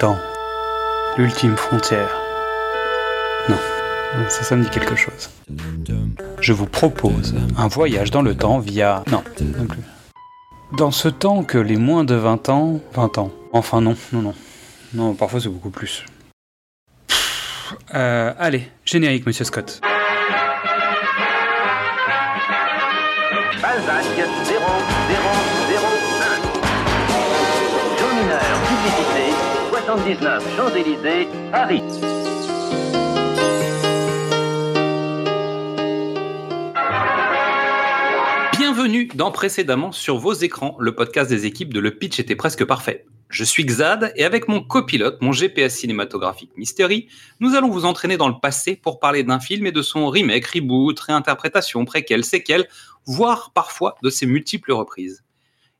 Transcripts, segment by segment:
Temps. L'ultime frontière. Non, ça, ça me dit quelque chose. Je vous propose un voyage dans le temps via... Non, non plus. Dans ce temps que les moins de 20 ans... 20 ans. Enfin non, non, non. Non, parfois c'est beaucoup plus. Euh, allez, générique, monsieur Scott. Balzac 0, 0, 79 Champs-Élysées, Paris. Bienvenue dans Précédemment sur vos écrans, le podcast des équipes de Le Pitch était presque parfait. Je suis Xad et avec mon copilote, mon GPS cinématographique Mystery, nous allons vous entraîner dans le passé pour parler d'un film et de son remake, reboot, réinterprétation, préquel, séquel, voire parfois de ses multiples reprises.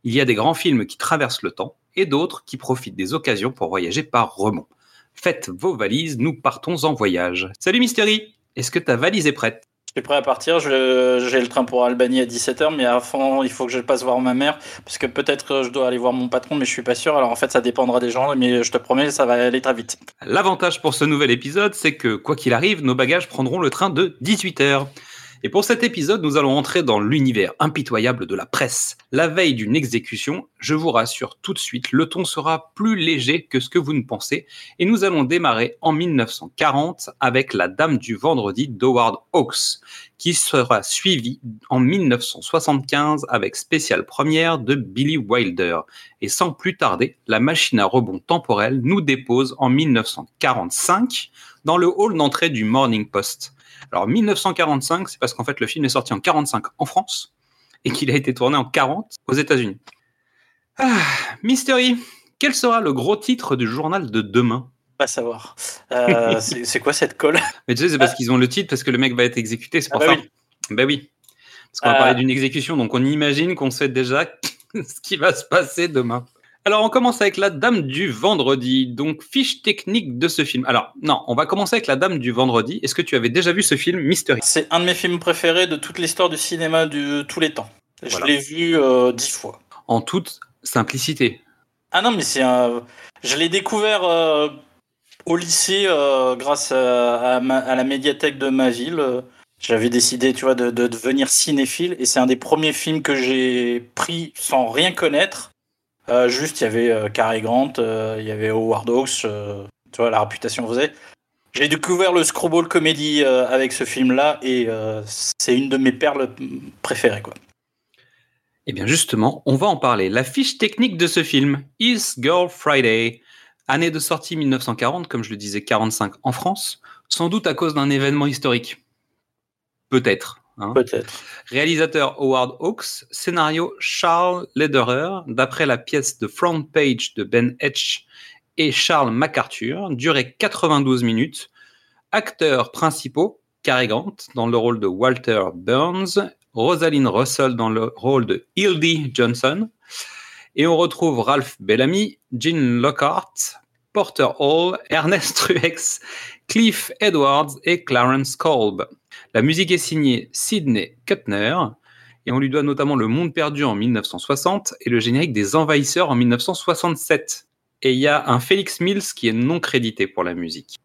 Il y a des grands films qui traversent le temps et d'autres qui profitent des occasions pour voyager par remont. Faites vos valises, nous partons en voyage. Salut Mystery Est-ce que ta valise est prête? Je suis prêt à partir. J'ai le train pour Albanie à 17h, mais avant, il faut que je passe voir ma mère. Parce que peut-être que je dois aller voir mon patron, mais je suis pas sûr. Alors en fait, ça dépendra des gens, mais je te promets, ça va aller très vite. L'avantage pour ce nouvel épisode, c'est que quoi qu'il arrive, nos bagages prendront le train de 18h. Et pour cet épisode, nous allons entrer dans l'univers impitoyable de la presse. La veille d'une exécution, je vous rassure tout de suite, le ton sera plus léger que ce que vous ne pensez. Et nous allons démarrer en 1940 avec La Dame du Vendredi d'Howard Hawks, qui sera suivie en 1975 avec spéciale première de Billy Wilder. Et sans plus tarder, la machine à rebond temporel nous dépose en 1945 dans le hall d'entrée du Morning Post. Alors 1945, c'est parce qu'en fait le film est sorti en 45 en France et qu'il a été tourné en 40 aux États-Unis. Ah, Mystery, quel sera le gros titre du journal de demain? Pas savoir. Euh, c'est quoi cette colle? Mais tu sais, c'est parce qu'ils ont le titre, parce que le mec va être exécuté, c'est Ah pour bah ça. oui. Ben oui. Parce qu'on va Euh. parler d'une exécution, donc on imagine qu'on sait déjà ce qui va se passer demain. Alors on commence avec la Dame du Vendredi, donc fiche technique de ce film. Alors non, on va commencer avec la Dame du Vendredi. Est-ce que tu avais déjà vu ce film Mystery? C'est un de mes films préférés de toute l'histoire du cinéma de tous les temps. Je l'ai vu euh, dix fois. En toute simplicité. Ah non, mais c'est un. Je l'ai découvert euh, au lycée euh, grâce à, à ma- à la médiathèque de ma ville. J'avais décidé, tu vois, de, de devenir cinéphile et c'est un des premiers films que j'ai pris sans rien connaître. Euh, juste, il y avait euh, Cary Grant, euh, il y avait Howard Hawks, tu vois, la réputation faisait. J'ai découvert le screwball euh, avec ce film-là et c'est une de mes perles préférées, quoi. Eh bien justement, on va en parler. La fiche technique de ce film, Is Girl Friday, année de sortie 1940, comme je le disais, 45 en France, sans doute à cause d'un événement historique. Peut-être. Hein. Peut-être. Réalisateur Howard Hawks, scénario Charles Lederer, d'après la pièce de Front Page de Ben Etch et Charles MacArthur, durée 92 minutes. Acteurs principaux, Cary Grant dans le rôle de Walter Burns, Rosalind Russell dans le rôle de Hildy Johnson, et on retrouve Ralph Bellamy, Gene Lockhart, Porter Hall, Ernest Truex, Cliff Edwards et Clarence Kolb. La musique est signée Sidney Kuttner et on lui doit notamment Le Monde perdu en 1960 et le générique des Envahisseurs en 1967. Et il y a un Félix Mills qui est non crédité pour la musique.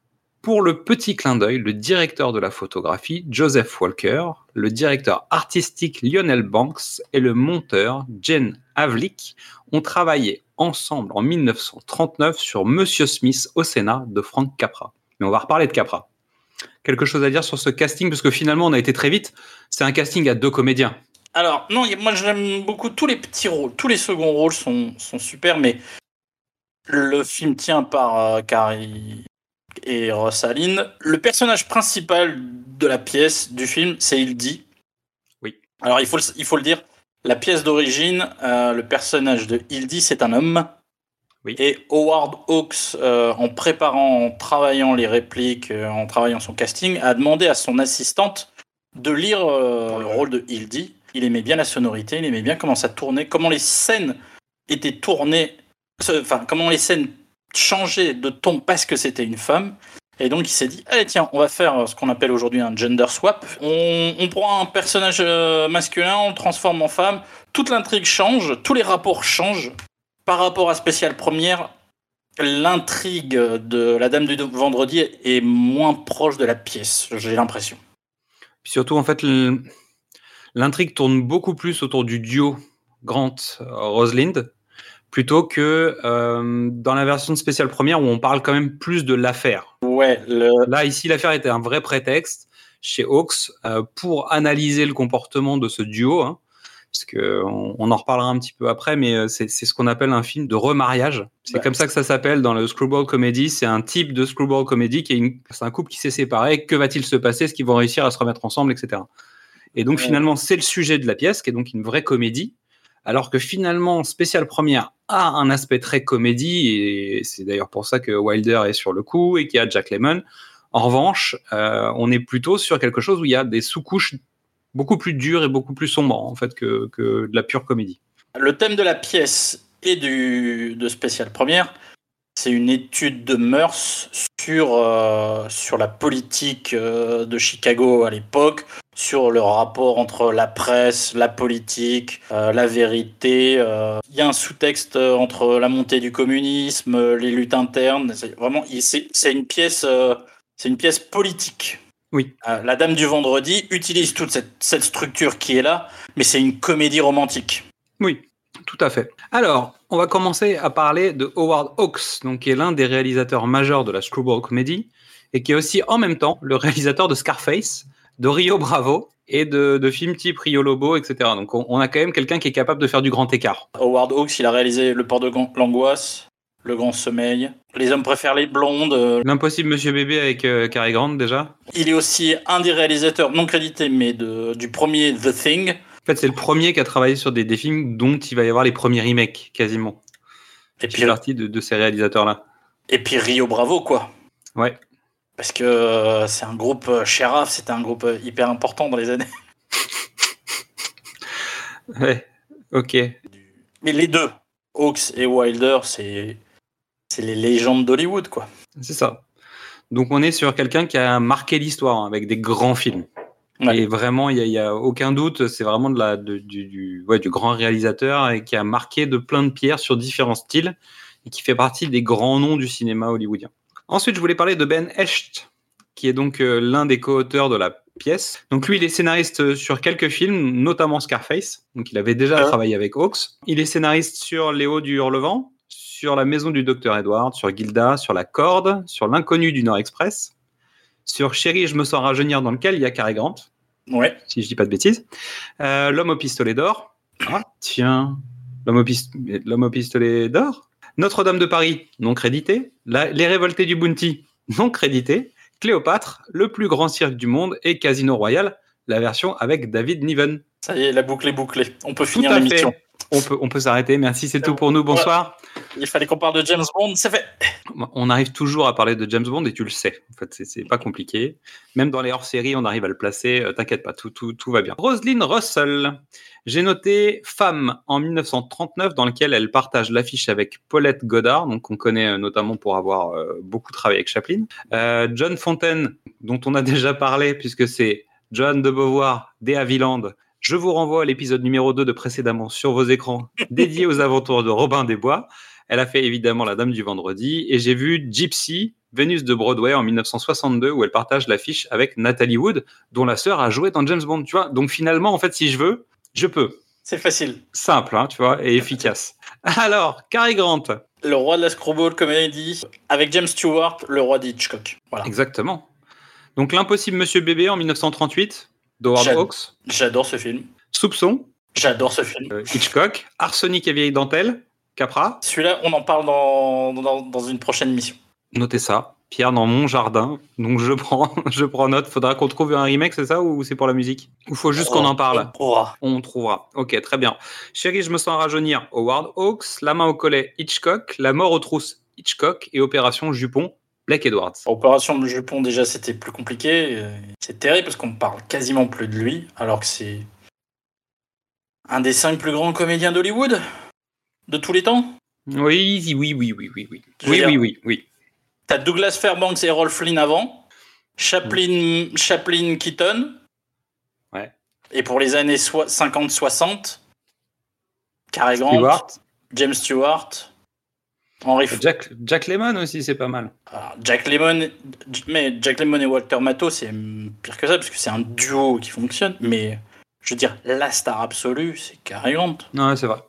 Pour le petit clin d'œil, le directeur de la photographie, Joseph Walker, le directeur artistique Lionel Banks et le monteur Jen Havlick ont travaillé ensemble en 1939 sur Monsieur Smith au Sénat de Frank Capra. Mais on va reparler de Capra quelque chose à dire sur ce casting Parce que finalement, on a été très vite. C'est un casting à deux comédiens. Alors, non, moi j'aime beaucoup tous les petits rôles. Tous les seconds rôles sont, sont super, mais le film tient par euh, Carrie et Rosalind. Le personnage principal de la pièce, du film, c'est Hildy. Oui. Alors, il faut, le- il faut le dire, la pièce d'origine, euh, le personnage de Hildy, c'est un homme. Oui. Et Howard Hawks, euh, en préparant, en travaillant les répliques, euh, en travaillant son casting, a demandé à son assistante de lire euh, le rôle de Hildy. Il aimait bien la sonorité, il aimait bien comment ça tournait, comment les scènes étaient tournées, enfin comment les scènes changeaient de ton parce que c'était une femme. Et donc il s'est dit, allez tiens, on va faire ce qu'on appelle aujourd'hui un gender swap. On, on prend un personnage euh, masculin, on le transforme en femme, toute l'intrigue change, tous les rapports changent. Par rapport à Spécial Première, l'intrigue de La Dame du Vendredi est moins proche de la pièce, j'ai l'impression. Surtout, en fait, l'intrigue tourne beaucoup plus autour du duo Grant-Rosalind plutôt que euh, dans la version spéciale première où on parle quand même plus de l'affaire. Ouais, le, Là, ici, l'affaire était un vrai prétexte chez Hawks euh, pour analyser le comportement de ce duo. hein, parce que on, on en reparlera un petit peu après, mais euh, c'est ce qu'on appelle un film de remariage. C'est Ouais. comme ça que ça s'appelle dans le screwball comedy. C'est un type de screwball comedy qui c'est un couple qui s'est séparé. Que va-t-il se passer? Est-ce qu'ils vont réussir à se remettre ensemble, etc. Et donc Ouais. finalement, c'est le sujet de la pièce, qui est donc une vraie comédie. Alors que finalement, spécial première a un aspect très comédie, et c'est d'ailleurs pour ça que Wilder est sur le coup et qu'il y a Jack Lemmon. En revanche, euh, on est plutôt sur quelque chose où il y a des sous-couches beaucoup plus dures et beaucoup plus sombres en fait que, que de la pure comédie. le thème de la pièce et du, de spécial première, c'est une étude de mœurs sur, euh, sur la politique euh, de Chicago à l'époque, sur le rapport entre la presse, la politique, euh, la vérité. Il y a un sous-texte entre la montée du communisme, les luttes internes. Vraiment, c'est une pièce, c'est une pièce politique. Oui. Euh, la Dame du Vendredi utilise toute cette, cette structure qui est là, mais c'est une comédie romantique. Oui, tout à fait. Alors, on va commencer à parler de Howard Hawks, donc, qui est l'un des réalisateurs majeurs de la Screwball Comedy et qui est aussi en même temps le réalisateur de Scarface, de Rio Bravo et de, de films type Rio Lobo, etc. Donc, on, on a quand même quelqu'un qui est capable de faire du grand écart. Howard Hawks, il a réalisé Le port de l'angoisse, Le grand sommeil, Les hommes préfèrent les blondes. euh, L'impossible Monsieur Bébé avec euh, Cary Grant déjà. Il est aussi un des réalisateurs non crédités, mais de, du premier The Thing. En fait, c'est le premier qui a travaillé sur des, des films dont il va y avoir les premiers remakes, quasiment. Et puis, fait partie de, de ces réalisateurs-là. et puis Rio Bravo, quoi. Ouais. Parce que euh, c'est un groupe, euh, Sheriff, c'était un groupe euh, hyper important dans les années. Ouais, ok. Mais les deux, Hawks et Wilder, c'est c'est les légendes d'Hollywood, quoi. C'est ça. Donc on est sur quelqu'un qui a marqué l'histoire hein, avec des grands films. Ouais. Et vraiment, il n'y a, il y a aucun doute, c'est vraiment de la, de- du, du, ouais, du grand réalisateur et qui a marqué de plein de pierres sur différents styles et qui fait partie des grands noms du cinéma hollywoodien. Ensuite, je voulais parler de Ben Hecht, qui est donc euh, l'un des co-auteurs de la pièce. Donc lui, il est scénariste sur quelques films, notamment Scarface. Donc il avait déjà Ah. travaillé avec Hawks. Il est scénariste sur Léo du Hurlevent, sur La Maison du Docteur Edward, sur Gilda, sur La Corde, sur L'Inconnu du Nord Express, sur Chérie, je me sens rajeunir, dans lequel il y a Cary Grant, Ouais. si je dis pas de bêtises. Euh, L'homme au pistolet d'or. Ah, tiens, l'homme au, pistolet d'or. Notre-Dame de Paris, non crédité. La- Les révoltés du Bounty, non crédité. Cléopâtre, le plus grand cirque du monde, et Casino Royal, la version avec David Niven. Ça y est, la boucle est bouclée. On peut Tout finir l'émission. On peut, on peut s'arrêter. Merci, c'est tout pour nous. Bonsoir. Il fallait qu'on parle de James Bond, c'est fait. On arrive toujours à parler de James Bond et tu le sais. En fait, c'est- pas compliqué. Même dans les hors-séries, on arrive à le placer. Euh, T'inquiète pas, tout, tout, tout va bien. Roselyne Russell. J'ai noté Femme en 1939, dans lequel elle partage l'affiche avec Paulette Goddard, donc on connaît euh, notamment pour avoir euh, beaucoup travaillé avec Chaplin. Euh, John Fontaine, dont on a déjà parlé, puisque c'est John de Beauvoir, Havilland. Je vous renvoie à l'épisode numéro 2 de précédemment sur vos écrans, dédié aux aventures de Robin des Bois. Elle a fait évidemment La Dame du Vendredi. Et j'ai vu Gypsy, Vénus de Broadway en 1962, où elle partage l'affiche avec Natalie Wood, dont la sœur a joué dans James Bond. Tu vois Donc finalement, en fait, si je veux, je peux. C'est facile. Simple, hein, tu vois, et efficace. Alors, Cary Grant. Le roi de la screwball comedy avec James Stewart, le roi d'Hitchcock. Voilà. Exactement. Donc L'Impossible Monsieur Bébé en 1938, Hawks. J'adore ce film. Soupçon, J'adore ce film. euh, Hitchcock. Arsenic et vieille dentelle, Capra. Celui-là, on en parle dans, dans, dans une prochaine mission. Notez ça. Pierre dans mon jardin. Donc je prends, je prends note. Faudra qu'on trouve un remake, c'est ça, ou c'est pour la musique? Ou faut juste qu'on en parle? On trouvera. On trouvera. Ok, très bien. Chérie, je me sens rajeunir. Howard Hawks, La main au collet, Hitchcock, La mort aux trousses, Hitchcock et Opération Jupon, Blake Edwards. Opération Jupon, déjà, c'était plus compliqué. C'est terrible parce qu'on parle quasiment plus de lui, alors que c'est un des cinq plus grands comédiens d'Hollywood de tous les temps. Oui, oui, oui, oui, oui, oui. Oui, dire- oui, oui, oui. T'as Douglas Fairbanks et Errol Flynn avant, Chaplin, Chaplin Keaton. Ouais. Et pour les années soi- 50-60, Cary Grant, Stewart. James Stewart. Henry. Jack, Jack Lemmon aussi, c'est pas mal. Alors, Jack Lemmon, mais Jack Lemmon et Walter Matthau, c'est pire que ça parce que c'est un duo qui fonctionne. Mais je veux dire, la star absolue, c'est Cary Grant. Non, c'est vrai.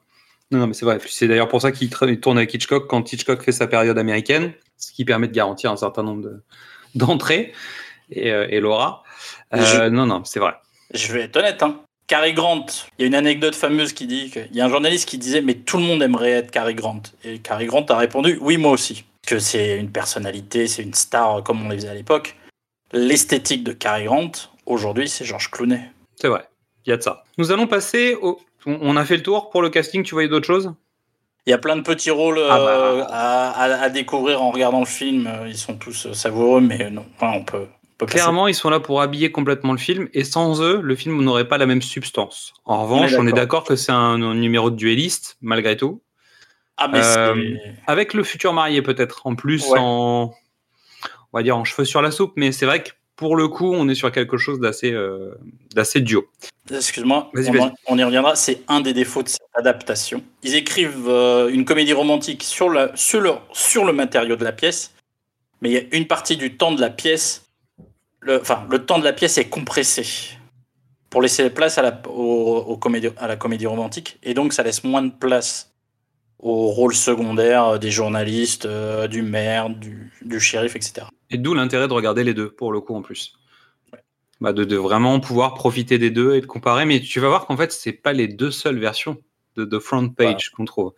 Non, non, mais c'est vrai. C'est d'ailleurs pour ça qu'il tourne avec Hitchcock quand Hitchcock fait sa période américaine, ce qui permet de garantir un certain nombre de- d'entrées. Et, euh, et Laura. Euh, Je- Non, non, c'est vrai. Je vais être honnête, hein. Cary Grant, il y a une anecdote fameuse qui dit qu'il y a un journaliste qui disait mais tout le monde aimerait être Cary Grant. Et Cary Grant a répondu oui moi aussi. Que c'est une personnalité, c'est une star euh, comme on les faisait à l'époque. L'esthétique de Cary Grant, aujourd'hui c'est Georges Clooney. C'est vrai. Il y a de ça. Nous allons passer au. On a fait le tour pour le casting. Tu voyais d'autres choses? Il y a plein de petits rôles euh, Ah bah. à, à- à découvrir en regardant le film. Euh, Ils sont tous euh, savoureux, mais non, enfin, on peut. Clairement, ils sont là pour habiller complètement le film, et sans eux, le film n'aurait pas la même substance. En revanche, on est d'accord. que c'est un, un numéro de duelliste, malgré tout. Ah mais Euh, Avec le futur marié, peut-être. En plus, Ouais. en. On va dire en cheveux sur la soupe, mais c'est vrai que pour le coup, on est sur quelque chose d'assez euh, duo. Excuse-moi, on y reviendra. C'est un des défauts de cette adaptation. Ils écrivent euh, une comédie romantique sur, la, sur, le, sur le matériau de la pièce, mais il y a une partie du temps de la pièce, le, enfin, le temps de la pièce est compressé pour laisser place à la, au, au comédie, à la comédie romantique, et donc ça laisse moins de place aux rôles secondaires euh, des journalistes, euh, du maire, du, du shérif, etc. Et d'où l'intérêt de regarder les deux, pour le coup, en plus. Bah, de, de vraiment pouvoir profiter des deux et de comparer. Mais tu vas voir qu'en fait, c'est pas les deux seules versions de, de front page qu'on trouve.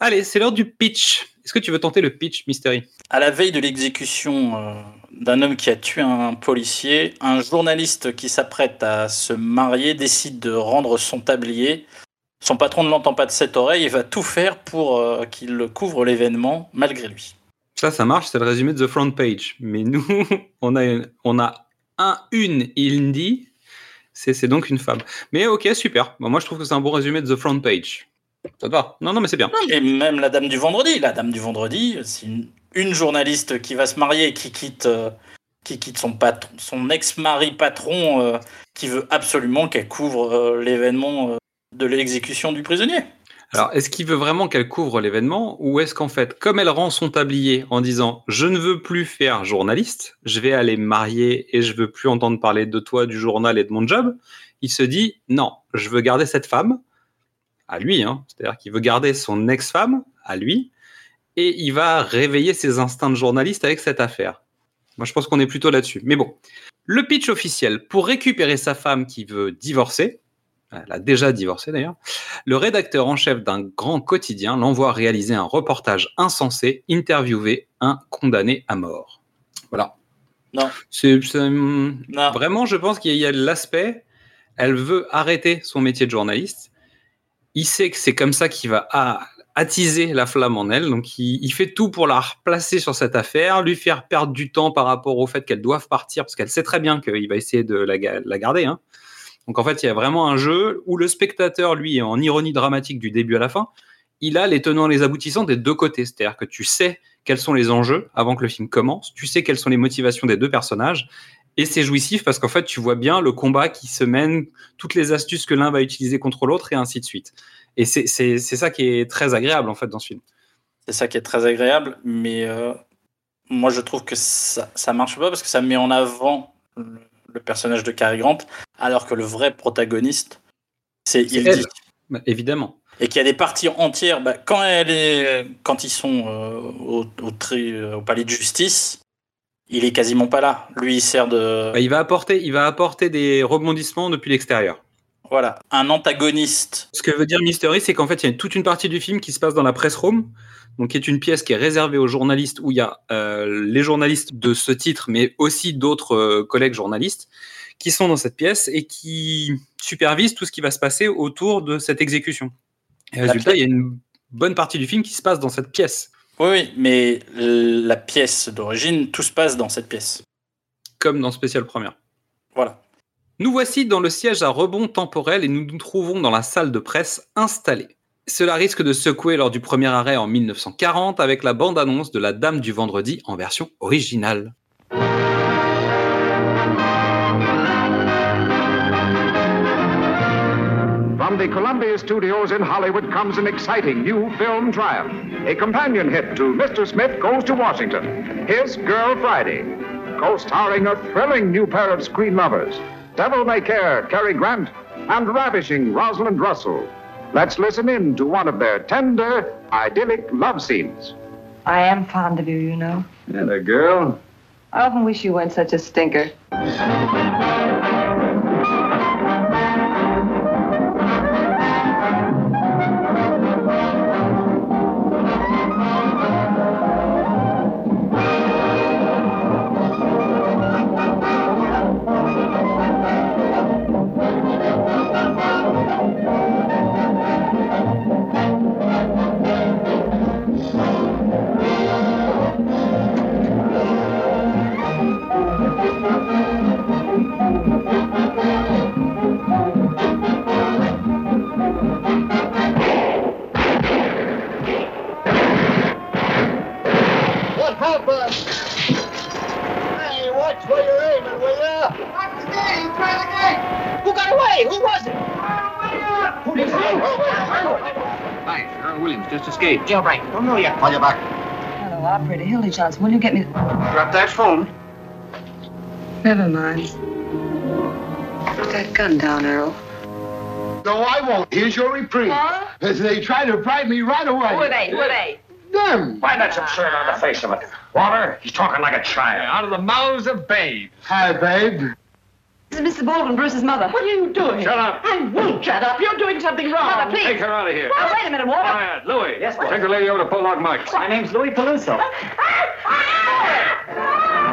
Allez, c'est l'heure du pitch. Est-ce que tu veux tenter le pitch, Mystery? À la veille de l'exécution euh, d'un homme qui a tué un policier, un journaliste qui s'apprête à se marier décide de rendre son tablier. Son patron ne l'entend pas de cette oreille et va tout faire pour euh, qu'il couvre l'événement malgré lui. Ça, ça marche, c'est le résumé de The Front Page. Mais nous, on a, une- un, une Indy, c'est c'est donc une femme. Mais ok, super. Moi, je trouve que c'est un bon résumé de The Front Page. Ça te va? Non, non, mais c'est bien. Et même la dame du vendredi, la dame du vendredi, c'est une, une journaliste qui va se marier et qui quitte, euh, qui quitte son, patron, son ex-mari patron euh, qui veut absolument qu'elle couvre euh, l'événement de l'exécution du prisonnier. Alors, est-ce qu'il veut vraiment qu'elle couvre l'événement ou est-ce qu'en fait, comme elle rend son tablier en disant je ne veux plus faire journaliste, je vais aller me marier et je veux plus entendre parler de toi, du journal et de mon job, il se dit non, je veux garder cette femme à lui, hein, c'est-à-dire qu'il veut garder son ex-femme à lui et il va réveiller ses instincts de journaliste avec cette affaire. Moi, je pense qu'on est plutôt là-dessus. Mais bon, le pitch officiel pour récupérer sa femme qui veut divorcer, elle a déjà divorcé d'ailleurs le rédacteur en chef d'un grand quotidien l'envoie réaliser un reportage insensé, interviewer un condamné à mort. Voilà. Non. C'est hum, Non. vraiment, je pense qu'il y a l'aspect. Elle veut arrêter son métier de journaliste. Il sait que c'est comme ça qu'il va attiser la flamme en elle. Donc, il, fait tout pour la replacer sur cette affaire, lui faire perdre du temps par rapport au fait qu'elle doive partir, parce qu'elle sait très bien qu'il va essayer de la, ga- la garder. hein. Donc en fait, il y a vraiment un jeu où le spectateur, lui, en ironie dramatique du début à la fin. Il a les tenants et les aboutissants des deux côtés. C'est-à-dire que tu sais quels sont les enjeux avant que le film commence, tu sais quelles sont les motivations des deux personnages, et c'est jouissif parce qu'en fait, tu vois bien le combat qui se mène, toutes les astuces que l'un va utiliser contre l'autre, et ainsi de suite. Et c'est ça qui est très agréable, en fait, dans ce film. C'est ça qui est très agréable, mais euh, moi je trouve que ça, ça marche pas parce que ça met en avant le, le personnage de Cary Grant, alors que le vrai protagoniste, c'est dit. Bah, évidemment. Et qu'il y a des parties entières, bah, quand, elle est, quand ils sont euh, au, au, tri- euh, au palais de justice, il est quasiment pas là. Lui, il sert de. Bah, il, va apporter, il va apporter des rebondissements depuis l'extérieur. Voilà, un antagoniste. Ce que veut dire Mystery, c'est qu'en fait, il y a toute une partie du film qui se passe dans la press room, donc qui est une pièce qui est réservée aux journalistes, où il y a euh, les journalistes de ce titre, mais aussi d'autres euh, collègues journalistes, qui sont dans cette pièce et qui supervisent tout ce qui va se passer autour de cette exécution. Et résultat, il y a une bonne partie du film qui se passe dans cette pièce, Oui, oui, mais la pièce d'origine, tout se passe dans cette pièce. comme dans Spécial Première. Voilà. Nous voici dans le siège à rebond temporel et nous nous trouvons dans la salle de presse installée. Cela risque de secouer lors du premier arrêt en 1940 avec la bande-annonce de La Dame du Vendredi en version originale. From From the Columbia Studios in Hollywood comes an exciting new film triumph. A companion hit to Mr. Smith Goes to Washington. His Girl Friday. Co-starring a thrilling new pair of screen lovers. Devil May Care, Cary Grant, and ravishing Rosalind Russell. Let's listen in to one of their tender, idyllic love scenes. I am fond of you, you know. And a girl. I often wish you weren't such a stinker. Who? Who was it? Who did Thanks, Earl Williams just escaped. Jailbreak. Don't know yet. Call you back. Hello, Operator Hildy Johnson. Will you get me... Drop that phone. Never mind. Put that gun down, Earl. No, I won't. Here's your reprieve. Huh? As they tried to bribe me right away. Who are they? Who are they? Them. Why, that's absurd on the face of it. Walter, he's talking like a child. Out of the mouths of babes. Hi, babe. This is Mr. Baldwin, Bruce's mother. What are you doing? Shut up. I won't shut up. You're doing something wrong. Mother, please. Take her out of here. Now, wait a minute, Walter. Quiet, Louis. Yes, Take the lady over to Pollock Mike. My name's Louis Peluso. Ah! Ah! Ah!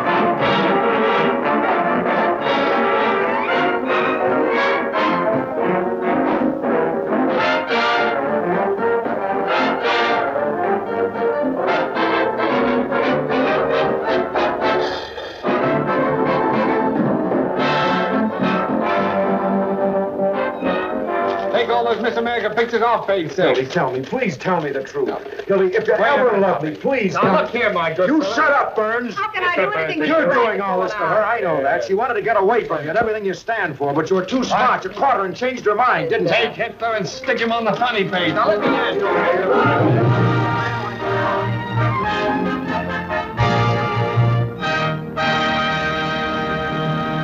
Miss America pictures off, Babe Hildy, tell me, please tell me the truth. Hildy, if you ever love me, please Now, tell look me. here, my good You fellow. shut up, Burns. How can I do anything? You're doing all this for her, I know that. She wanted to get away from you and everything you stand for, but you were too smart. You caught her and changed her mind, didn't you? Take you? Hitler and stick him on the honey bait. Now let me ask you.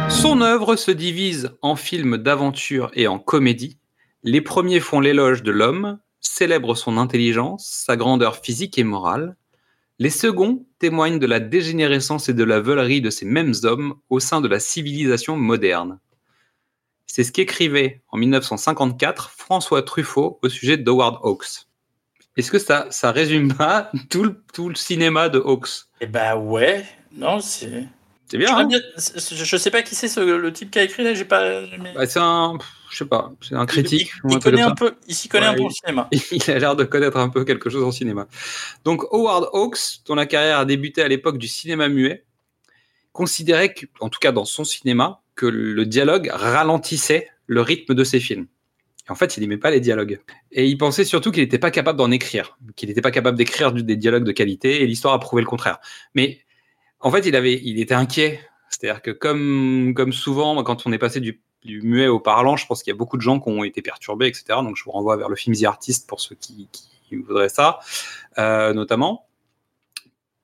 Son œuvre se divise en films d'aventure et en comédie. Les premiers font l'éloge de l'homme, célèbrent son intelligence, sa grandeur physique et morale. Les seconds témoignent de la dégénérescence et de la veulerie de ces mêmes hommes au sein de la civilisation moderne. C'est ce qu'écrivait en 1954 François Truffaut au sujet d'Howard Hawks. Est-ce que ça, ça résume pas tout le, tout le cinéma de Hawks? Eh ben ouais. Non, c'est. C'est bien, Je, hein bien- je- je sais pas qui c'est ce- le type qui a écrit là. J'ai pas. Bah, C'est un, je sais pas, c'est un critique. Il, il un connaît peu. Il s'y connaît Ouais, un peu au cinéma. il a l'air de connaître un peu quelque chose en cinéma. Donc Howard Hawks, dont la carrière a débuté à l'époque du cinéma muet, considérait, que, en tout cas dans son cinéma, que le dialogue ralentissait le rythme de ses films. Et en fait, il n'aimait pas les dialogues. Et il pensait surtout qu'il n'était pas capable d'en écrire, qu'il n'était pas capable d'écrire des dialogues de qualité, et l'histoire a prouvé le contraire. Mais en fait, il, avait, il était inquiet. C'est-à-dire que comme, comme souvent, quand on est passé du, du muet au parlant, je pense qu'il y a beaucoup de gens qui ont été perturbés, etc. Donc je vous renvoie vers le film The Artist pour ceux qui, qui voudraient ça, euh, notamment.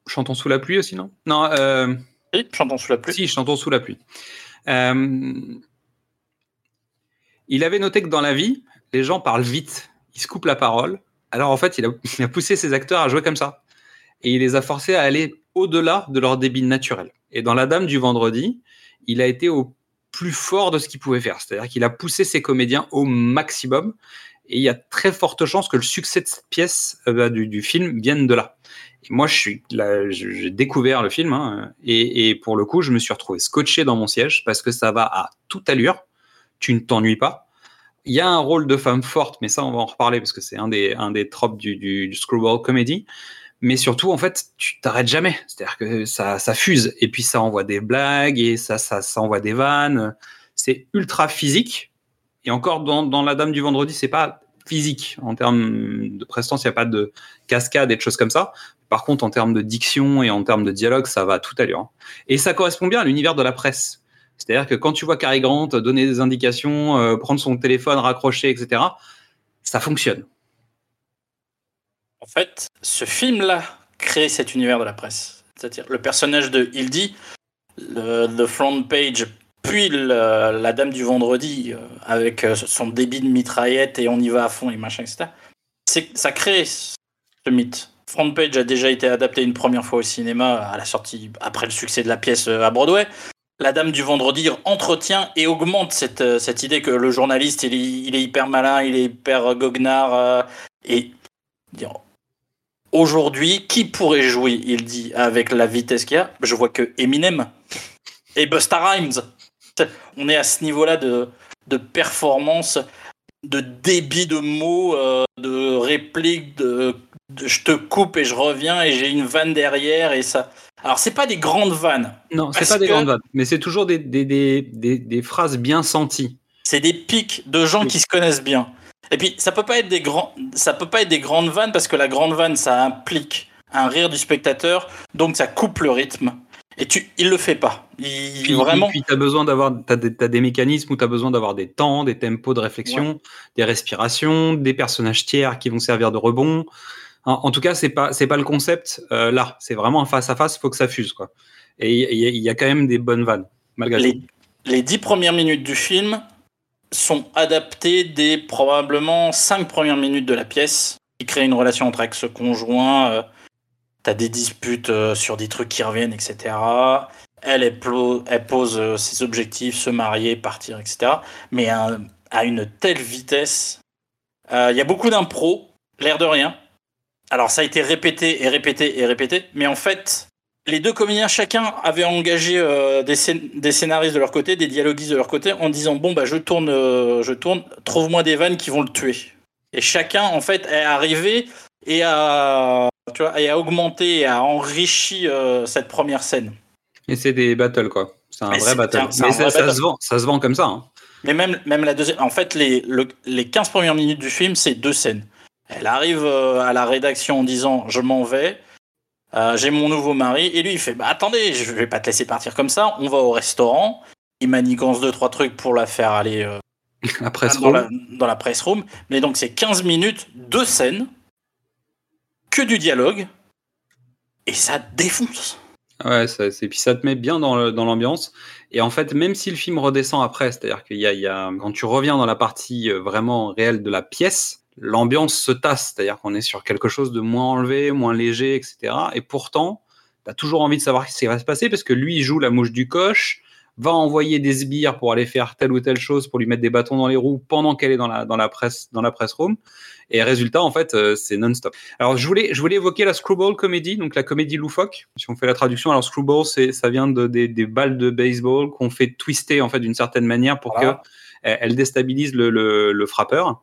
Chantons sous la pluie aussi, non? Non, euh, Oui, chantons sous la pluie. si, chantons sous la pluie. Euh, il avait noté que dans la vie, les gens parlent vite, ils se coupent la parole. Alors en fait, il a, il a poussé ses acteurs à jouer comme ça. Et il les a forcés à aller au-delà de leur débit naturel. Et dans La Dame du Vendredi, il a été au plus fort de ce qu'il pouvait faire. C'est-à-dire qu'il a poussé ses comédiens au maximum. Et il y a très forte chance que le succès de cette pièce, euh, bah, du, film, vienne de là. Et moi, je suis j'ai découvert le film, hein, et, et pour le coup, je me suis retrouvé scotché dans mon siège parce que ça va à toute allure. Tu ne t'ennuies pas. Il y a un rôle de femme forte, mais ça, on va en reparler parce que c'est un des, un des tropes du, du, du screwball comedy. Mais surtout, en fait, tu t'arrêtes jamais. C'est-à-dire que ça, ça fuse et puis ça envoie des blagues et ça, ça, ça envoie des vannes. C'est ultra physique. Et encore dans, La Dame du Vendredi, c'est pas physique en termes de prestance. Il n'y a pas de cascade et de choses comme ça. Par contre, en termes de diction et en termes de dialogue, ça va à toute allure. Et ça correspond bien à l'univers de la presse. C'est-à-dire que quand tu vois Cary Grant donner des indications, euh, prendre son téléphone, raccrocher, etc., ça fonctionne. En fait, ce film-là crée cet univers de la presse. C'est-à-dire le personnage de Hildy, le Front Page, puis la Dame du Vendredi, euh, avec euh, son débit de mitraillette et on y va à fond et machin, etc. Ça crée ce mythe. Front Page a déjà été adapté une première fois au cinéma à la sortie, après le succès de la pièce euh, à Broadway. La Dame du Vendredi entretient et augmente cette, idée que le journaliste, il est, hyper malin, il est hyper goguenard. et aujourd'hui, qui pourrait jouer, il dit, avec la vitesse qu'il y a? Je vois que Eminem et Busta Rhymes. On est à ce niveau-là de, de performance, de débit de mots, euh, de répliques, de, de je te coupe et je reviens et j'ai une vanne derrière et ça. Alors, c'est pas des grandes vannes. Non, c'est pas des que- grandes vannes, mais c'est toujours des, des, des, des, des phrases bien senties. C'est des pics de gens qui se connaissent bien. Et puis ça peut pas être des grands, ça peut pas être des grandes vannes parce que la grande vanne ça implique un rire du spectateur, donc ça coupe le rythme. Et tu, il le fait pas. Il Puis, vraiment. puis tu as besoin d'avoir t'as des, t'as des mécanismes où tu as besoin d'avoir des temps, des tempos de réflexion, des respirations, des personnages tiers qui vont servir de rebond. En, en tout cas, c'est pas c'est pas le concept euh, là. C'est vraiment un face à face. Faut que ça fuse quoi. Et il y, a- il y a quand même des bonnes vannes malgré les, tout. les dix premières minutes du film sont adaptées des probablement cinq premières minutes de la pièce qui créent une relation entre ex-conjoints. Euh, T'as des disputes euh, sur des trucs qui reviennent, etc. Elle, pose euh, ses objectifs, se marier, partir, etc. Mais à, à une telle vitesse. Euh, Il y a beaucoup d'impro, l'air de rien. Alors ça a été répété et répété et répété. Mais en fait, les deux comédiens, chacun avait engagé euh, des, scén- des scénaristes de leur côté, des dialoguistes de leur côté, en disant bon bah je tourne, euh, je tourne, trouve-moi des vannes qui vont le tuer. Et chacun en fait est arrivé et a, tu vois, et a augmenté et a enrichi euh, cette première scène. Et c'est des battles quoi. C'est un Mais vrai battle. un- Mais un ça, vrai ça battle. se vend, ça se vend comme ça. hein. Mais même, même la deuxième, en fait les, le- les 15 premières minutes du film c'est deux scènes. Elle arrive à la rédaction en disant je m'en vais. Euh, j'ai mon nouveau mari et lui il fait bah attendez je vais pas te laisser partir comme ça on va au restaurant il manigance deux trois trucs pour la faire aller euh, La dans, room. la, dans la press room mais donc c'est 15 minutes deux scènes que du dialogue et ça défonce Ouais, ça, c'est, puis ça te met bien dans, le- dans l'ambiance. Et en fait, même si le film redescend après, c'est-à-dire qu'il y a, il y a, quand tu reviens dans la partie euh, vraiment réelle de la pièce, l'ambiance se tasse, c'est-à-dire qu'on est sur quelque chose de moins enlevé, moins léger, etc. Et pourtant, tu as toujours envie de savoir ce qui va se passer parce que lui, il joue la mouche du coche, va envoyer des sbires pour aller faire telle ou telle chose, pour lui mettre des bâtons dans les roues pendant qu'elle est dans la, dans la presse, dans la press room. Et résultat, en fait, euh, c'est non-stop. Alors, je voulais, je voulais évoquer la screwball comédie, donc la comédie loufoque. Si on fait la traduction, alors screwball, c'est, ça vient de, des, des balles de baseball qu'on fait twister en fait d'une certaine manière pour Voilà. que euh, elles déstabilisent le, le, le frappeur.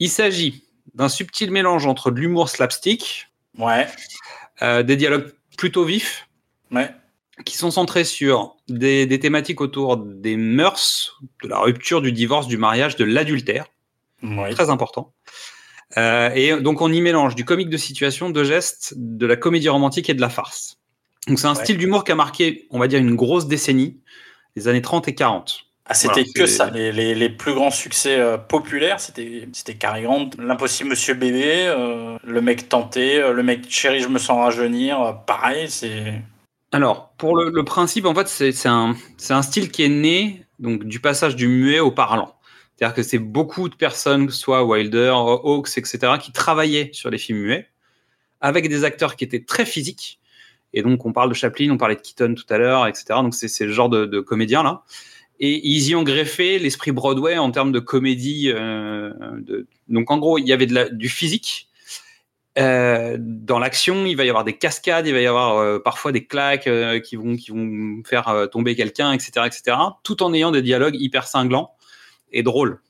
Il s'agit d'un subtil mélange entre de l'humour slapstick, ouais euh, des dialogues plutôt vifs, ouais qui sont centrés sur des, des thématiques autour des mœurs, de la rupture, du divorce, du mariage, de l'adultère ouais très important. Euh, et donc on y mélange du comique de situation, de gestes, de la comédie romantique et de la farce. Donc c'est un Ouais. style d'humour qui a marqué, on va dire, une grosse décennie, les années 30 et 40. Ah, c'était Voilà, que ça. Les, les, les plus grands succès euh, populaires, c'était c'était Cary Grant, l'impossible Monsieur Bébé, euh, le mec tenté, euh, le mec chéri, je me sens rajeunir. euh, pareil, c'est. Alors, pour le, le principe, en fait, c'est un, style qui est né donc, du passage du muet au parlant. C'est-à-dire que c'est beaucoup de personnes, soit Wilder, Hawks, etc., qui travaillaient sur les films muets, avec des acteurs qui étaient très physiques. Et donc, on parle de Chaplin, on parlait de Keaton tout à l'heure, etc. Donc, c'est le genre de, de comédien-là. Et ils y ont greffé l'esprit Broadway en termes de comédie. euh, de... Donc, en gros, il y avait de la- du physique, euh, dans l'action, il va y avoir des cascades, il va y avoir euh, parfois des claques qui vont qui vont faire tomber quelqu'un, etc., etc. Tout en ayant des dialogues hyper cinglants et drôles.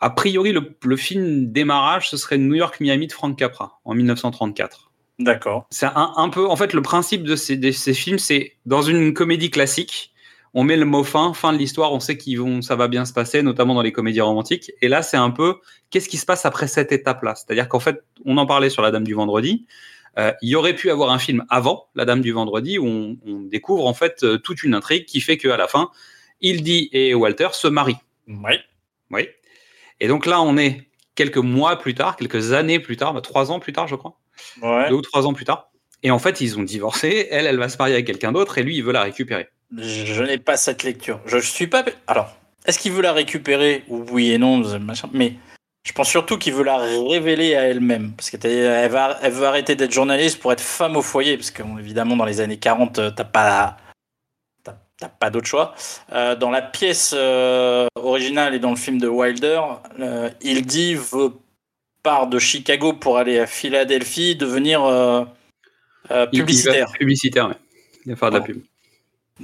A priori, le, le film démarrage, ce serait New York Miami de Frank Capra en 1934. D'accord. C'est un, un peu, en fait, le principe de ces, de ces films, c'est dans une comédie classique, on met le mot fin, fin de l'histoire, on sait qu'ils vont, ça va bien se passer, notamment dans les comédies romantiques. Et là, c'est un peu, qu'est-ce qui se passe après cette étape-là? C'est-à-dire qu'en fait, on en parlait sur La Dame du Vendredi. euh, il y aurait pu avoir un film avant La Dame du Vendredi où on, on découvre en fait euh, toute une intrigue qui fait qu'à la fin, Hildy et Walter se marient. Oui. Oui. Et donc là, on est quelques mois plus tard, quelques années plus tard, bah, trois ans plus tard, je crois, Ouais. deux ou trois ans plus tard. Et en fait, ils ont divorcé. Elle, elle va se marier avec quelqu'un d'autre, et lui, il veut la récupérer. Je, n'ai pas cette lecture. Je, je suis pas. Alors, est-ce qu'il veut la récupérer Oui et non, machin. Mais je pense surtout qu'il veut la révéler à elle-même. Parce qu'elle va, elle veut arrêter d'être journaliste pour être femme au foyer. Parce qu'évidemment, dans les années 40, euh, t'as pas. t'as- pas d'autre choix. Euh, dans la pièce euh, originale et dans le film de Wilder, euh, il dit veut part de Chicago pour aller à Philadelphie devenir euh, euh, Il- publicitaire. publicitaire, ouais. Il va faire de la pub.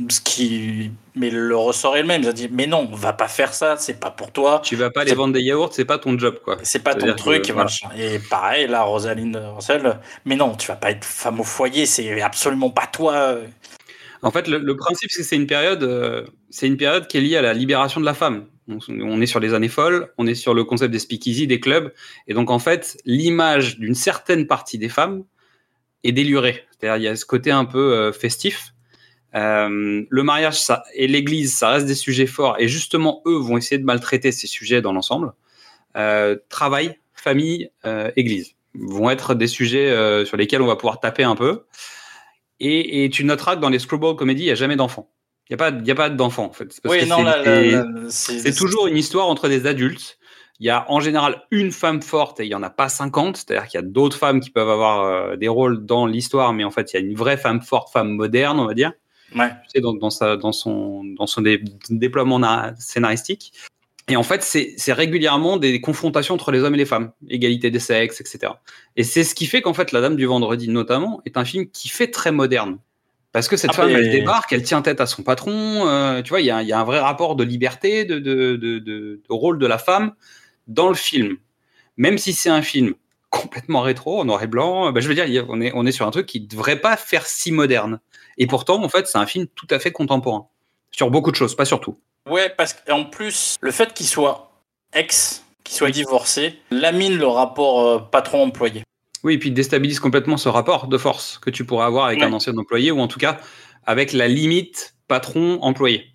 Ce qui, mais le ressort est le même. Ils ont dit, mais non, on va pas faire ça, c'est pas pour toi, Tu vas pas aller vendre des yaourts, c'est pas ton job, quoi. c'est pas ton que, truc. machin. Et pareil, là, Rosalind Russell, mais non, tu vas pas être femme au foyer, c'est absolument pas toi. En fait, le, le principe, c'est que c'est une période, euh, c'est une période qui est liée à la libération de la femme. On, on est sur les années folles, on est sur le concept des speakeasy, des clubs, et donc en fait, l'image d'une certaine partie des femmes est délurée. C'est-à-dire, il y a ce côté un peu euh, festif. Euh, le mariage ça, et l'Église, ça reste des sujets forts, et justement, eux vont essayer de maltraiter ces sujets dans l'ensemble. Euh, travail, famille, euh, Église vont être des sujets sur lesquels on va pouvoir taper un peu. Et, et tu noteras que dans les screwball comedies, il n'y a jamais d'enfants. Il n'y a pas, d'enfants, en fait. Oui, c'est- toujours une histoire entre des adultes. Il y a en général une femme forte et il n'y en a pas 50. C'est-à-dire qu'il y a d'autres femmes qui peuvent avoir des rôles dans l'histoire, mais en fait, il y a une vraie femme forte, femme moderne, on va dire. Ouais. Tu sais, dans, dans, sa, dans son, dans son dé- déploiement na- scénaristique. Et en fait, c'est régulièrement des confrontations entre les hommes et les femmes, égalité des sexes, etc. Et c'est ce qui fait qu'en fait, La Dame du Vendredi, notamment, est un film qui fait très moderne. Parce que cette Ah, femme, mais- elle débarque, elle tient tête à son patron. euh, tu vois, il y a, il y a un vrai rapport de liberté, de, de, de, de- de rôle de la femme dans le film. Même si c'est un film complètement rétro, en noir et blanc, euh, bah, je veux dire, on est, on est sur un truc qui ne devrait pas faire si moderne. Et pourtant, en fait, c'est un film tout à fait contemporain. Sur beaucoup de choses, pas sur tout. Ouais, parce qu'en plus, le fait qu'il soit ex, qu'il soit divorcé, lamine le rapport euh, patron-employé. Oui, et puis déstabilise complètement ce rapport de force que tu pourrais avoir avec Ouais. un ancien employé, ou en tout cas avec la limite patron-employé.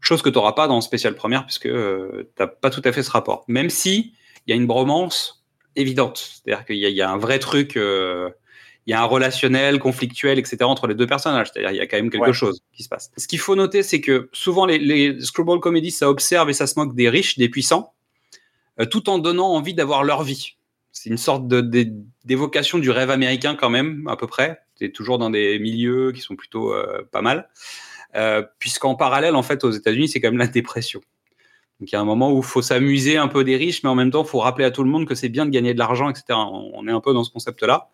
Chose que tu n'auras pas dans Spécial Première, puisque euh, tu n'as pas tout à fait ce rapport. Même si il y a une bromance évidente. C'est-à-dire qu'il y, a- il y a un vrai truc, euh, il y a un relationnel, conflictuel, etc. entre les deux personnages. C'est-à-dire il y a quand même quelque Ouais. chose qui se passe. Ce qu'il faut noter, c'est que souvent les, les screwball comedies, ça observe et ça se moque des riches, des puissants, euh, tout en donnant envie d'avoir leur vie. C'est une sorte d'évocation du rêve américain quand même, à peu près. C'est toujours dans des milieux qui sont plutôt euh, pas mal. Euh, Puisqu'en parallèle, en fait, aux États-Unis, c'est quand même la dépression. Donc il y a un moment où il faut s'amuser un peu des riches, mais en même temps, il faut rappeler à tout le monde que c'est bien de gagner de l'argent, etc. On on est un peu dans ce concept-là.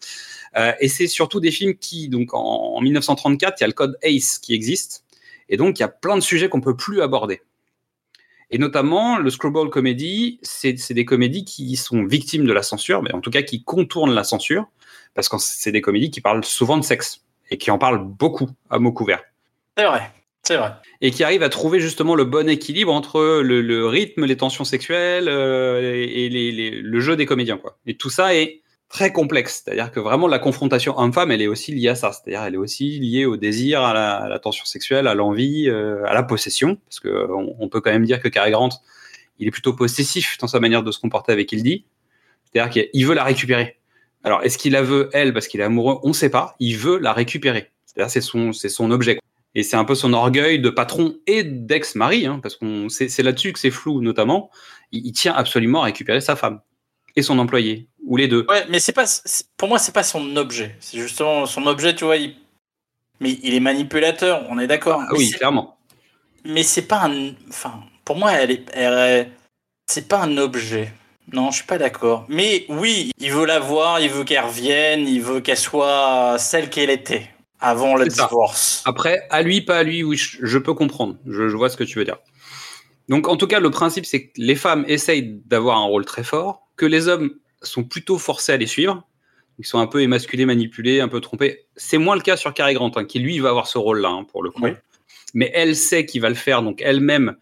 Euh, et c'est surtout des films qui, donc en, en 1934, il y a le code ACE qui existe. Et donc, il y a plein de sujets qu'on peut plus aborder. Et notamment, le screwball comedy, c'est des comédies qui sont victimes de la censure, mais en tout cas qui contournent la censure, parce que c'est des comédies qui parlent souvent de sexe et qui en parlent beaucoup à mots couverts C'est vrai, c'est vrai. et qui arrive à trouver justement le bon équilibre entre le, le rythme, les tensions sexuelles euh, et les- les- le jeu des comédiens. Quoi. Et tout ça est très complexe. C'est-à-dire que vraiment la confrontation homme-femme, elle est aussi liée à ça. C'est-à-dire elle est aussi liée au désir, à la, tension sexuelle, à l'envie, euh, à la possession. Parce que on, peut quand même dire que Cary Grant, il est plutôt possessif dans sa manière de se comporter avec Hildy. C'est-à-dire qu'il veut la récupérer. Alors, est-ce qu'il la veut, elle, parce qu'il est amoureux? On ne sait pas. Il veut la récupérer. C'est-à-dire c'est son, c'est son objet. Et c'est un peu son orgueil de patron et d'ex-mari, hein, parce qu'on c'est là-dessus que c'est flou notamment. Il tient absolument à récupérer sa femme et son employé, ou les deux. Ouais, mais c'est pas, pour moi, c'est pas son objet. C'est justement son objet, tu vois. Il... Mais il est manipulateur, on est d'accord. Ah oui, clairement. Mais c'est pas un. Enfin, pour moi, elle est. elle C'est pas un objet. Non, je suis pas d'accord. Mais oui, il veut la voir, il veut qu'elle revienne, il veut qu'elle soit celle qu'elle était avant le ça. divorce. Après, à lui, pas à lui, oui, je, je peux comprendre. Je, je vois ce que tu veux dire. Donc, en tout cas, le principe, c'est que les femmes essayent d'avoir un rôle très fort, que les hommes sont plutôt forcés à les suivre. Ils sont un peu émasculés, manipulés, un peu trompés. C'est moins le cas sur Cary Grant, hein, qui lui va avoir ce rôle-là, hein, pour le coup. Oui. Mais elle sait qu'il va le faire, donc elle-même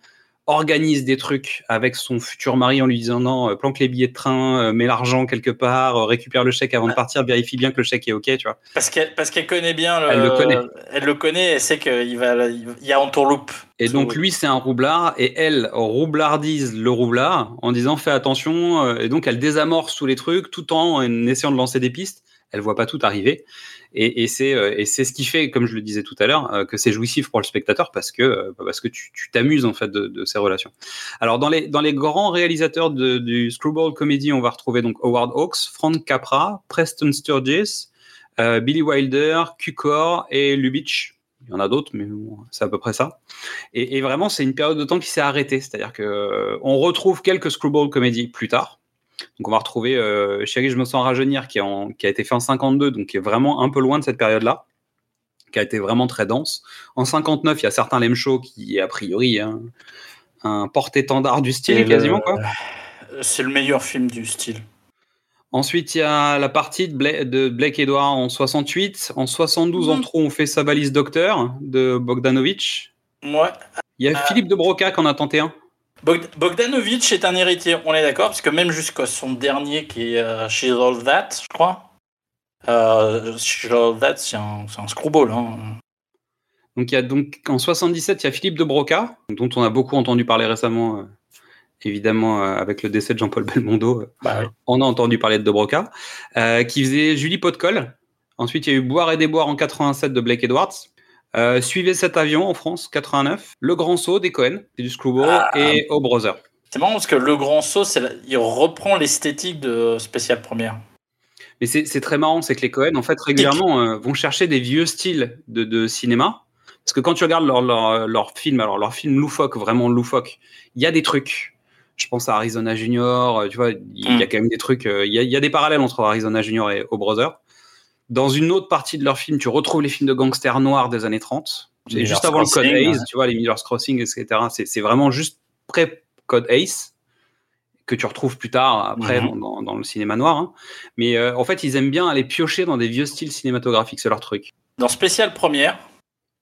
organise des trucs avec son futur mari en lui disant non, euh, planque les billets de train, euh, mets l'argent quelque part, euh, récupère le chèque avant de partir, vérifie bien que le chèque est ok, tu vois. Parce qu'elle parce qu'elle connaît bien le, Elle le connaît. Elle le connaît, elle sait qu'il va il y a entourloupe. Et donc lui c'est un roublard et elle roublardise le roublard en disant fais attention et donc elle désamorce tous les trucs tout en essayant de lancer des pistes. Elle voit pas tout arriver et, euh, et c'est ce qui fait comme je le disais tout à l'heure euh, que c'est jouissif pour le spectateur parce que euh, parce que tu t'amuses en fait de, de ces relations. Alors dans les dans les grands réalisateurs de, du screwball comedy on va retrouver donc Howard Hawks, Frank Capra, Preston Sturges, euh, Billy Wilder, Cukor et Lubitsch. Il y en a d'autres, mais c'est à peu près ça. Et, et vraiment, c'est une période de temps qui s'est arrêtée. C'est-à-dire que euh, on retrouve quelques screwball comédies plus tard. Donc on va retrouver euh, Chérie, je me sens rajeunir, qui, est en- qui a été fait en 52, donc qui est vraiment un peu loin de cette période-là, qui a été vraiment très dense. En 59, il y a certains Lem Show qui est a priori hein, un porte-étendard du style quasiment. le- Quoi. C'est le meilleur film du style. Ensuite, il y a la partie de, Bla- de Blake Edward en 68. En 72, en Mhm. trop, on fait sa balise docteur de Bogdanovich. Ouais. Il y a Philippe de Broca qui en a tenté un. Bogd- Bogdanovich est un héritier, on est d'accord, parce que même jusqu'à son dernier qui est euh, She's All That, je crois. Euh, She's All That, c'est un, un screwball. Hein. Donc, il y a donc en 77, il y a Philippe de Broca, dont on a beaucoup entendu parler récemment, euh, évidemment euh, avec le décès de Jean-Paul Belmondo. Bah, on a entendu parler de de Broca, qui faisait Julie Potcol. Ensuite, il y a eu Boire et déboire en 87 de Blake Edwards. Euh, Suivez cet avion en France, 89. Le Grand Saut des Cohen, c'est du Screwball, Ah. et O Brother. C'est marrant parce que Le Grand Saut, la- il reprend l'esthétique de Spécial Première. Mais c'est très marrant, c'est que les Cohen, en fait, régulièrement, euh, vont chercher des vieux styles de, de cinéma. Parce que quand tu regardes leur, leur, leur film, alors leur film loufoque, vraiment loufoque, il y a des trucs. Je pense à Arizona Junior, euh, tu vois, il y a Mm. quand même des trucs. euh, Il y, a, il y a des parallèles entre Arizona Junior et O Brother. Dans une autre partie de leur film, tu retrouves les films de gangsters noirs des années 30. C'est juste avant le Code Ace, tu vois, les Miller's Crossing, etc. C'est vraiment juste pré-Code Ace que tu retrouves plus tard après Mhm. dans, dans- dans le cinéma noir. hein. Mais euh, en fait, ils aiment bien aller piocher dans des vieux styles cinématographiques, c'est leur truc. Dans Spécial Première,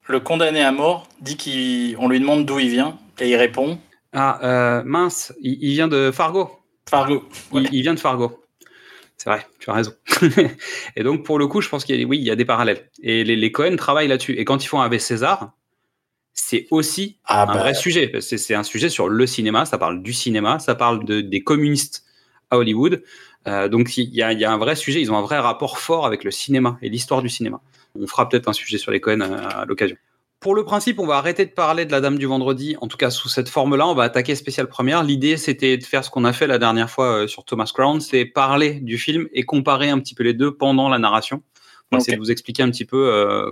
le condamné à mort dit qu'on lui demande d'où il vient et il répond Ah, euh, mince, il, il vient de Fargo. Fargo. Ouais. Il, il vient de Fargo. C'est vrai, tu as raison. et donc, pour le coup, je pense qu'il y a, oui, il y a des parallèles. Et les, les Cohen travaillent là-dessus. Et quand ils font avec César, c'est aussi Ah un bah, vrai sujet. C'est c'est un sujet sur le cinéma, ça parle du cinéma, ça parle de, des communistes à Hollywood. Euh, donc il y a, il y a un vrai sujet, ils ont un vrai rapport fort avec le cinéma et l'histoire du cinéma. On fera peut-être un sujet sur les Cohen euh, à l'occasion. Pour le principe, on va arrêter de parler de la Dame du Vendredi, en tout cas sous cette forme-là, on va attaquer spécial première. L'idée, c'était de faire ce qu'on a fait la dernière fois euh, sur Thomas Crown, c'est parler du film et comparer un petit peu les deux pendant la narration. On va essayer de vous expliquer un petit peu euh,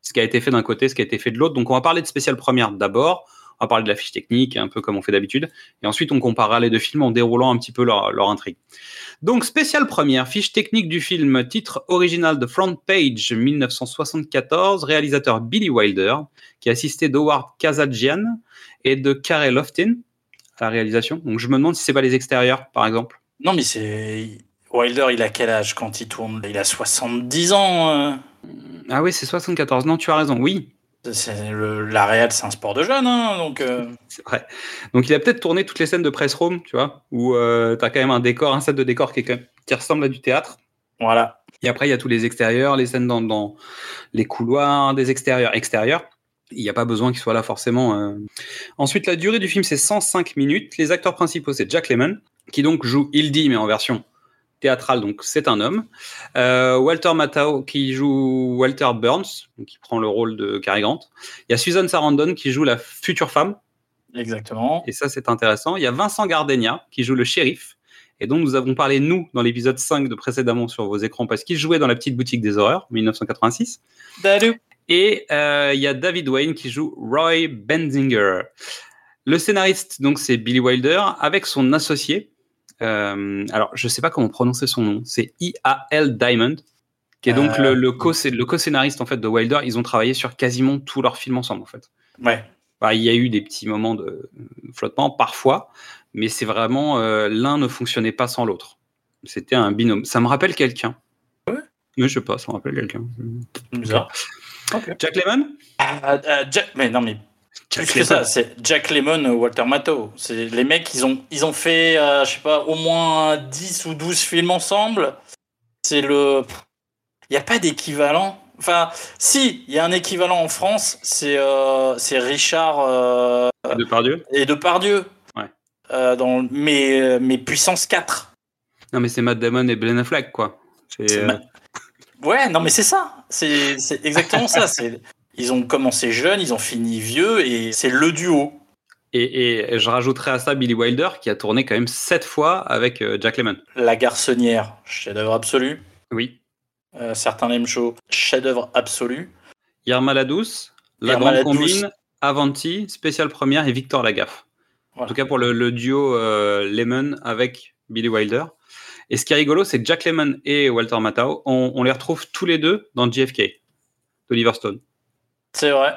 ce qui a été fait d'un côté, ce qui a été fait de l'autre. Donc on va parler de spécial première d'abord, on va parler de la fiche technique, un peu comme on fait d'habitude, et ensuite on comparera les deux films en déroulant un petit peu leur, leur intrigue. Donc spécial première, fiche technique du film, titre original de Front Page 1974, réalisateur Billy Wilder, qui est assisté d'Howard Kazadjian et de Karel Loftin à la réalisation. Donc je me demande si c'est pas les extérieurs, par exemple. Non, mais c'est. Wilder, il a quel âge quand il tourne? Il a 70 ans. euh. Ah oui, c'est 74. Non, tu as raison. Oui, le- La réal, c'est un sport de jeune, hein, donc. euh, c'est vrai. Donc il a peut-être tourné toutes les scènes de press room, tu vois, où euh, tu as quand même un décor, un set de décor qui, est quand même- qui ressemble à du théâtre. Voilà. Et après, il y a tous les extérieurs, les scènes dans, dans les couloirs, des extérieurs, extérieurs. Il n'y a pas besoin qu'il soit là forcément. euh. Ensuite, la durée du film, c'est 105 minutes. Les acteurs principaux, c'est Jack Lemmon, qui donc joue Hildy, mais en version théâtrale, donc c'est un homme. Euh, Walter Matthau, qui joue Walter Burns, qui prend le rôle de Cary Grant. Il y a Susan Sarandon, qui joue la future femme. Exactement. Et ça, c'est intéressant. Il y a Vincent Gardenia, qui joue le shérif, et dont nous avons parlé, nous, dans l'épisode 5 de précédemment sur vos écrans, parce qu'il jouait dans la petite boutique des horreurs, 1986. Salut. Et euh, il y a David Wayne qui joue Roy Benzinger. Le scénariste, donc, c'est Billy Wilder, avec son associé. Euh, alors, je sais pas comment prononcer son nom. C'est I.A.L. Diamond, qui est donc Euh, le, co- le co-scénariste en fait de Wilder. Ils ont travaillé sur quasiment tous leurs films ensemble, en fait. Ouais. Bah, il y a eu des petits moments de flottement parfois, mais c'est vraiment euh, l'un ne fonctionnait pas sans l'autre. C'était un binôme. Ça me rappelle quelqu'un. Ouais. Mais je sais pas, ça me rappelle quelqu'un. Bizarre. Jack Lemmon? Jack- Mais non, mais Que ça, c'est Jack Lemmon, Walter Matthau. C'est les mecs, ils ont, ils ont fait, euh, je sais pas, au moins 10 ou 12 films ensemble. C'est le. Il n'y a pas d'équivalent. Enfin, si, il y a un équivalent en France, c'est euh, c'est Richard euh, Depardieu et Depardieu. Ouais. Euh, dans, mais, mais puissance 4. Non, mais c'est Matt Damon et Ben Affleck, quoi. C'est, C'est euh, ma- Ouais, non, mais c'est ça. C'est c'est exactement ça. C'est- Ils ont commencé jeunes, ils ont fini vieux, et c'est le duo. Et, et je rajouterais à ça Billy Wilder, qui a tourné quand même sept fois avec euh, Jack Lemmon. La garçonnière, chef-d'œuvre absolu. Oui. Euh, certains l'aiment chaud, chef-d'œuvre absolu. Irma la Douce, La Grande la Douce. Combine, Avanti, Spéciale Première et Victor Lagaffe. En tout cas pour le, le duo euh, Lemmon avec Billy Wilder. Et ce qui est rigolo, c'est que Jack Lemmon et Walter Matthau, on, on les retrouve tous les deux dans JFK, d'Oliver Stone. C'est vrai.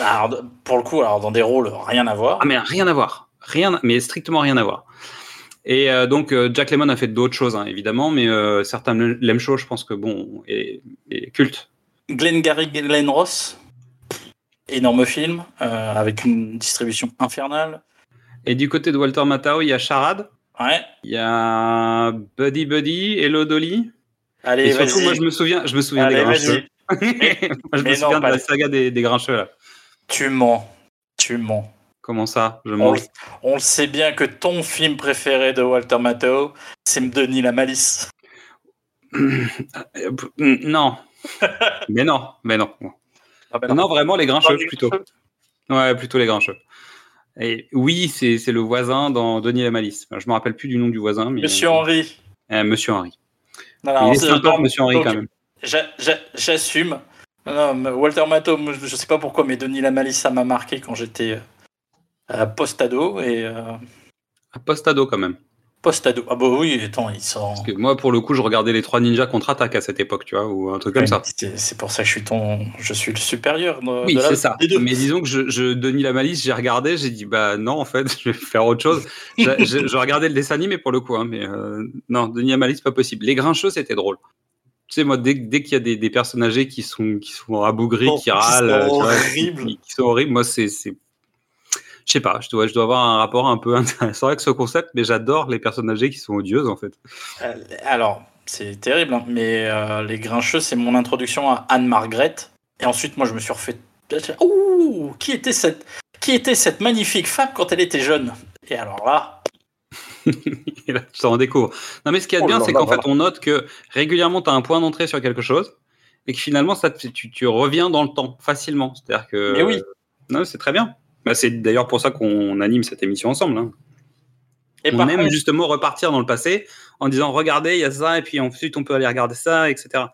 Alors, pour le coup, alors dans des rôles rien à voir. Ah mais rien à voir, rien, mais strictement rien à voir. Et euh, donc euh, Jack Lemmon a fait d'autres choses hein, évidemment, mais euh, certains l'aiment chaud, je pense que bon, est, est culte. Glengarry Glen Ross, énorme film, avec une distribution infernale. Et du côté de Walter Matthau, il y a Charade, Ouais. il y a Buddy Buddy, Hello Dolly. Allez, Et surtout, moi je me souviens, je me souviens Allez, des grincheux. Moi je Mais me non, souviens de la saga des, des grincheux là. Tu mens. Tu mens. Comment ça? Je On mens. on le sait bien que ton film préféré de Walter Matthau, c'est Denis la Malice. Non. mais non, mais non. Ah ben Non, vraiment les grincheux plutôt. Ouais, plutôt les grincheux. Et oui, c'est le voisin dans Denis la Malice. Je me rappelle plus du nom du voisin, mais Monsieur Henry. Euh, Monsieur Henry. Non, il est sympa, Monsieur Henry donc, quand même. J'a- j'a- J'assume. Non, non, mais Walter Matthau, je sais pas pourquoi, mais Denis la Malice, ça m'a marqué quand j'étais euh, post-ado. Et euh, Un post-ado quand même. post-ado. Ah bah oui, attends, il sort. Parce que moi, pour le coup, je regardais les trois ninjas contre-attaque à cette époque, tu vois, ou un truc comme ça. C'est pour ça que je suis ton, je suis le supérieur. de- Oui, c'est ça. Mais disons que je, je Denis la Malice, j'ai regardé, j'ai dit bah non, en fait, je vais faire autre chose. je, je- je regardais le dessin animé pour le coup, hein, mais euh, non, Denis la Malice, pas possible. Les Grincheux, c'était drôle. Tu sais, moi, dès, dès qu'il y a des, des personnes âgées qui sont, qui sont rabougris, Oh, qui râlent, sont tu vois, horribles. qui, qui sont horribles, moi, c'est. Je sais pas, je dois, je dois avoir un rapport un peu intéressant avec ce concept, mais j'adore les personnes âgées qui sont odieuses, en fait. Euh, Alors, c'est terrible, hein, mais euh, Les Grincheux, c'est mon introduction à Anne-Margret. Et ensuite, moi, je me suis refait. Ouh, qui était cette, qui était cette magnifique femme quand elle était jeune? Et alors là, Et là, tu t'en découvres. Non, mais ce qui est Oh bien, c'est qu'en fait, on note que régulièrement, tu as un point d'entrée sur quelque chose et que finalement, ça, tu, tu reviens dans le temps facilement. C'est-à-dire que. Mais oui. Non, c'est très bien. Bah, c'est d'ailleurs pour ça qu'on anime cette émission ensemble. hein. et on aime contre, justement repartir dans le passé en disant regardez, il y a ça, et puis ensuite, on peut aller regarder ça, etc.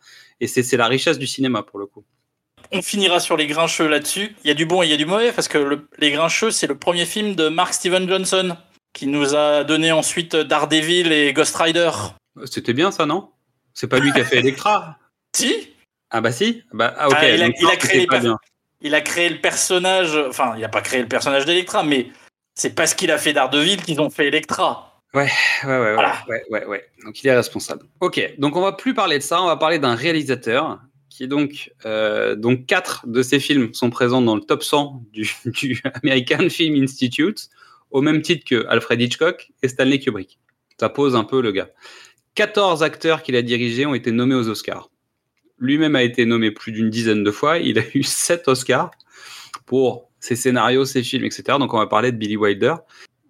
Et c'est c'est la richesse du cinéma pour le coup. on finira sur Les Grincheux là-dessus. Il y a du bon et il y a du mauvais, parce que le- Les Grincheux, c'est le premier film de Mark Steven Johnson, qui nous a donné ensuite Daredevil et Ghost Rider. C'était bien ça, non? C'est pas lui qui a fait Electra Si Ah bah si bah, ah, ok. Ah, il a- donc il a non, créé pas bien. Il a créé le personnage, enfin, il n'a pas créé le personnage d'Electra, mais c'est parce qu'il a fait Daredevil qu'ils ont fait Electra. Ouais, ouais, ouais, ouais, Voilà. ouais, ouais, ouais. Donc il est responsable. Ok, donc on va plus parler de ça, on va parler d'un réalisateur qui est donc euh, donc quatre de ses films sont présents dans le top 100 du, du American Film Institute au même titre que Alfred Hitchcock et Stanley Kubrick. Ça pose un peu le gars. 14 acteurs qu'il a dirigés ont été nommés aux Oscars. Lui-même a été nommé plus d'une dizaine de fois. Il a eu 7 Oscars pour ses scénarios, ses films, etc. Donc on va parler de Billy Wilder.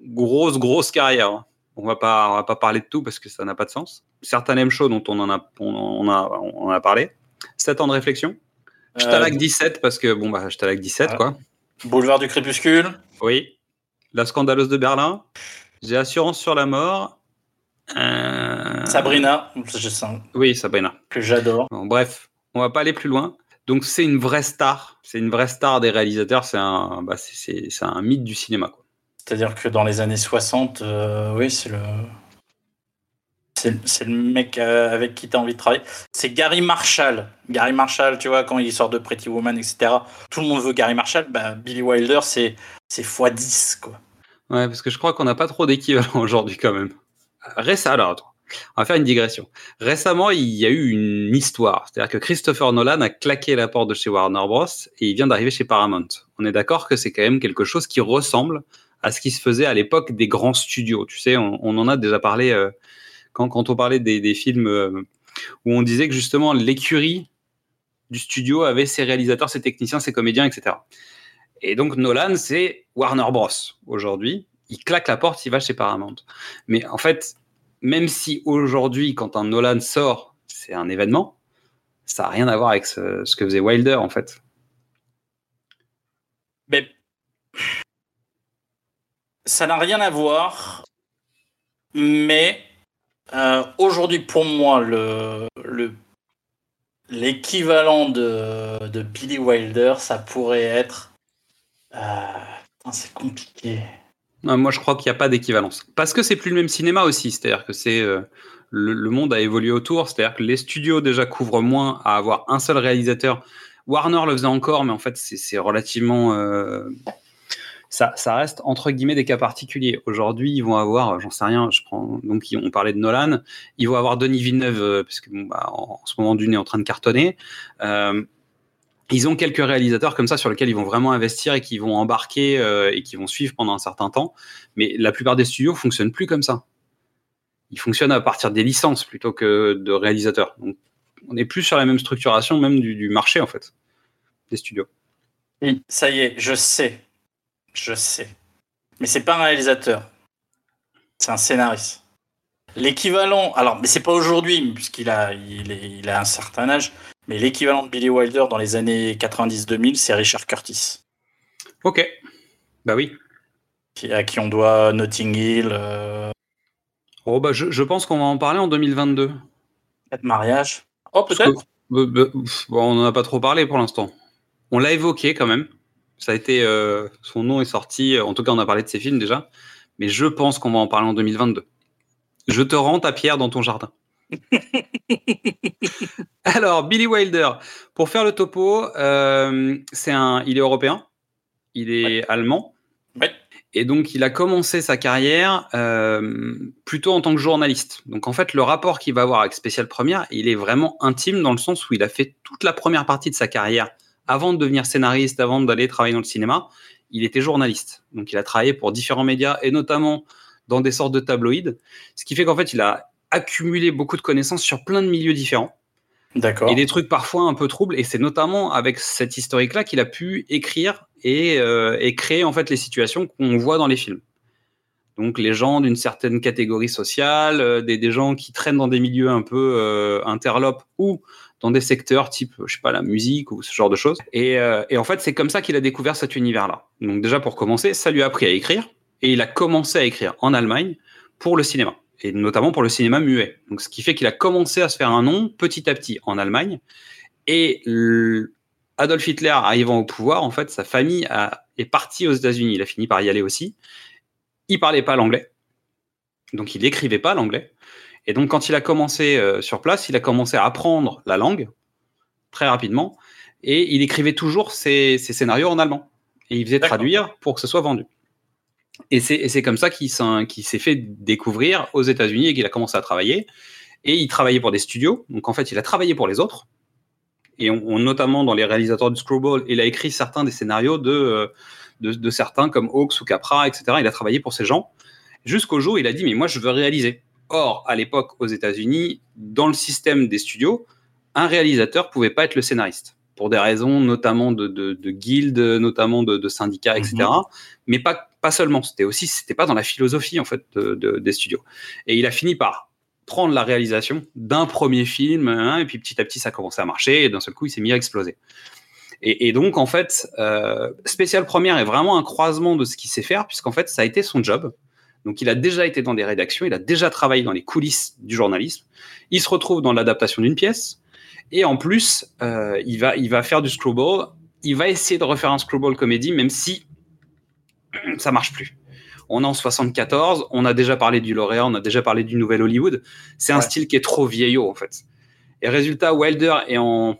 Grosse, grosse carrière. hein. On va pas, on va pas parler de tout parce que ça n'a pas de sens. Certains aiment chaud dont on en a, on a, on a parlé. 7 ans de réflexion. Je Euh, t'alague 17 parce que bon bah je t'alague 17 Ah. quoi. Boulevard du Crépuscule. Oui. La scandaleuse de Berlin. J'ai assurance sur la mort. Euh, Sabrina, je sens Oui, Sabrina. que j'adore. Bon, bref, on va pas aller plus loin. Donc c'est une vraie star. C'est une vraie star des réalisateurs. C'est un, bah, c'est- c'est c'est un mythe du cinéma. C'est-à-dire que dans les années 60, euh, oui, c'est le. C'est c'est le mec euh, avec qui tu as envie de travailler. C'est Gary Marshall. Gary Marshall, tu vois, quand il sort de Pretty Woman, etc., tout le monde veut Gary Marshall. Bah, Billy Wilder, c'est c'est x10, quoi. Ouais, parce que je crois qu'on n'a pas trop d'équivalent aujourd'hui quand même. Récemment, alors attends. On va faire une digression. Récemment, il y a eu une histoire. C'est-à-dire que Christopher Nolan a claqué la porte de chez Warner Bros. et il vient d'arriver chez Paramount. On est d'accord que c'est quand même quelque chose qui ressemble à ce qui se faisait à l'époque des grands studios. Tu sais, on, en a déjà parlé euh, quand, on parlait des, des films euh, où on disait que justement l'écurie du studio avait ses réalisateurs, ses techniciens, ses comédiens, etc. Et donc Nolan, c'est Warner Bros. aujourd'hui. Il claque la porte, il va chez Paramount. Mais en fait, même si aujourd'hui, quand un Nolan sort, c'est un événement, ça n'a rien à voir avec ce, que faisait Wilder, en fait. Mais ça n'a rien à voir. Mais euh, aujourd'hui, pour moi, le le- l'équivalent de, de Billy Wilder, ça pourrait être. Putain, c'est compliqué. Moi, je crois qu'il n'y a pas d'équivalence. Parce que c'est plus le même cinéma aussi. C'est-à-dire que c'est euh, le, monde a évolué autour. C'est-à-dire que les studios déjà couvrent moins à avoir un seul réalisateur. Warner le faisait encore, mais en fait, c'est relativement. euh, ça, reste entre guillemets des cas particuliers. Aujourd'hui, ils vont avoir, j'en sais rien, je prends donc on parlait de Nolan, ils vont avoir Denis Villeneuve euh, parce que bah, en, ce moment Dune est en train de cartonner. Ils ont quelques réalisateurs comme ça sur lesquels ils vont vraiment investir et qui vont embarquer euh, et qui vont suivre pendant un certain temps. Mais la plupart des studios fonctionnent plus comme ça. Ils fonctionnent à partir des licences plutôt que de réalisateurs. Donc, on est plus sur la même structuration même du, marché en fait des studios. Ça y est, je sais. Je sais. Mais c'est pas un réalisateur. C'est un scénariste. L'équivalent, alors, mais c'est pas aujourd'hui, puisqu'il a un certain âge, mais l'équivalent de Billy Wilder dans les années 90-2000, c'est Richard Curtis, Ok. Bah oui. qui, à qui on doit Notting Hill, euh, Oh bah je, je pense qu'on va en parler en 2022. Quatre mariages. Oh, peut-être. euh, bah, on n'en a pas trop parlé pour l'instant. On l'a évoqué quand même. Ça a été, euh, son nom est sorti. En tout cas, on a parlé de ses films déjà. Mais je pense qu'on va en parler en 2022. Je te rends ta pierre dans ton jardin. Alors, Billy Wilder, pour faire le topo, euh, c'est un, il est européen, il est allemand, Ouais. et donc il a commencé sa carrière euh, plutôt en tant que journaliste. Donc en fait, le rapport qu'il va avoir avec Spécial Première, il est vraiment intime dans le sens où il a fait toute la première partie de sa carrière avant de devenir scénariste, avant d'aller travailler dans le cinéma. Il était journaliste, donc il a travaillé pour différents médias et notamment dans des sortes de tabloïds, ce qui fait qu'en fait, il a accumulé beaucoup de connaissances sur plein de milieux différents D'accord. et des trucs parfois un peu troubles. Et c'est notamment avec cette historique-là qu'il a pu écrire et, euh, et créer en fait les situations qu'on voit dans les films. Donc les gens d'une certaine catégorie sociale, euh, des, des gens qui traînent dans des milieux un peu euh, interlopes ou dans des secteurs type, je sais pas, la musique ou ce genre de choses. Et, euh, et en fait, c'est comme ça qu'il a découvert cet univers-là. Donc déjà pour commencer, ça lui a appris à écrire et il a commencé à écrire en Allemagne pour le cinéma et notamment pour le cinéma muet. Donc, ce qui fait qu'il a commencé à se faire un nom petit à petit en Allemagne. Et Adolf Hitler arrivant au pouvoir, en fait, sa famille a- est partie aux États-Unis. Il a fini par y aller aussi. Il parlait pas l'anglais, donc il n'écrivait pas l'anglais. Et donc, quand il a commencé euh, sur place, il a commencé à apprendre la langue très rapidement. Et il écrivait toujours ses, ses scénarios en allemand. Et il faisait traduire pour que ce soit vendu. Et c'est comme ça qu'il s'est fait découvrir aux États-Unis et qu'il a commencé à travailler. Et il travaillait pour des studios. Donc en fait, il a travaillé pour les autres. Et on, on- notamment dans les réalisateurs du Screwball, il a écrit certains des scénarios de, euh, de, de certains comme Hawks ou Capra, etc. Il a travaillé pour ces gens. Jusqu'au jour où il a dit, mais moi, je veux réaliser. Or, à l'époque, aux États-Unis, dans le système des studios, un réalisateur pouvait pas être le scénariste. Pour des raisons notamment de, de, de guildes, notamment de, de syndicats, etc. Mais pas, pas seulement. C'était aussi, c'était pas dans la philosophie, en fait, de- de- des studios. Et il a fini par prendre la réalisation d'un premier film, hein, et puis petit à petit, ça a commencé à marcher, et d'un seul coup, il s'est mis à exploser. Et, et donc, en fait, euh, Spécial Première est vraiment un croisement de ce qu'il sait faire, puisqu'en fait, ça a été son job. Donc, il a déjà été dans des rédactions, il a déjà travaillé dans les coulisses du journalisme. Il se retrouve dans l'adaptation d'une pièce, et en plus, euh, il, va, il va faire du screwball. Il va essayer de refaire un screwball comédie, même si ça marche plus. On est en 74, on a déjà parlé du lauréat, on a déjà parlé du nouvel Hollywood. C'est un style qui est trop vieillot, en fait. Et résultat, Wilder est en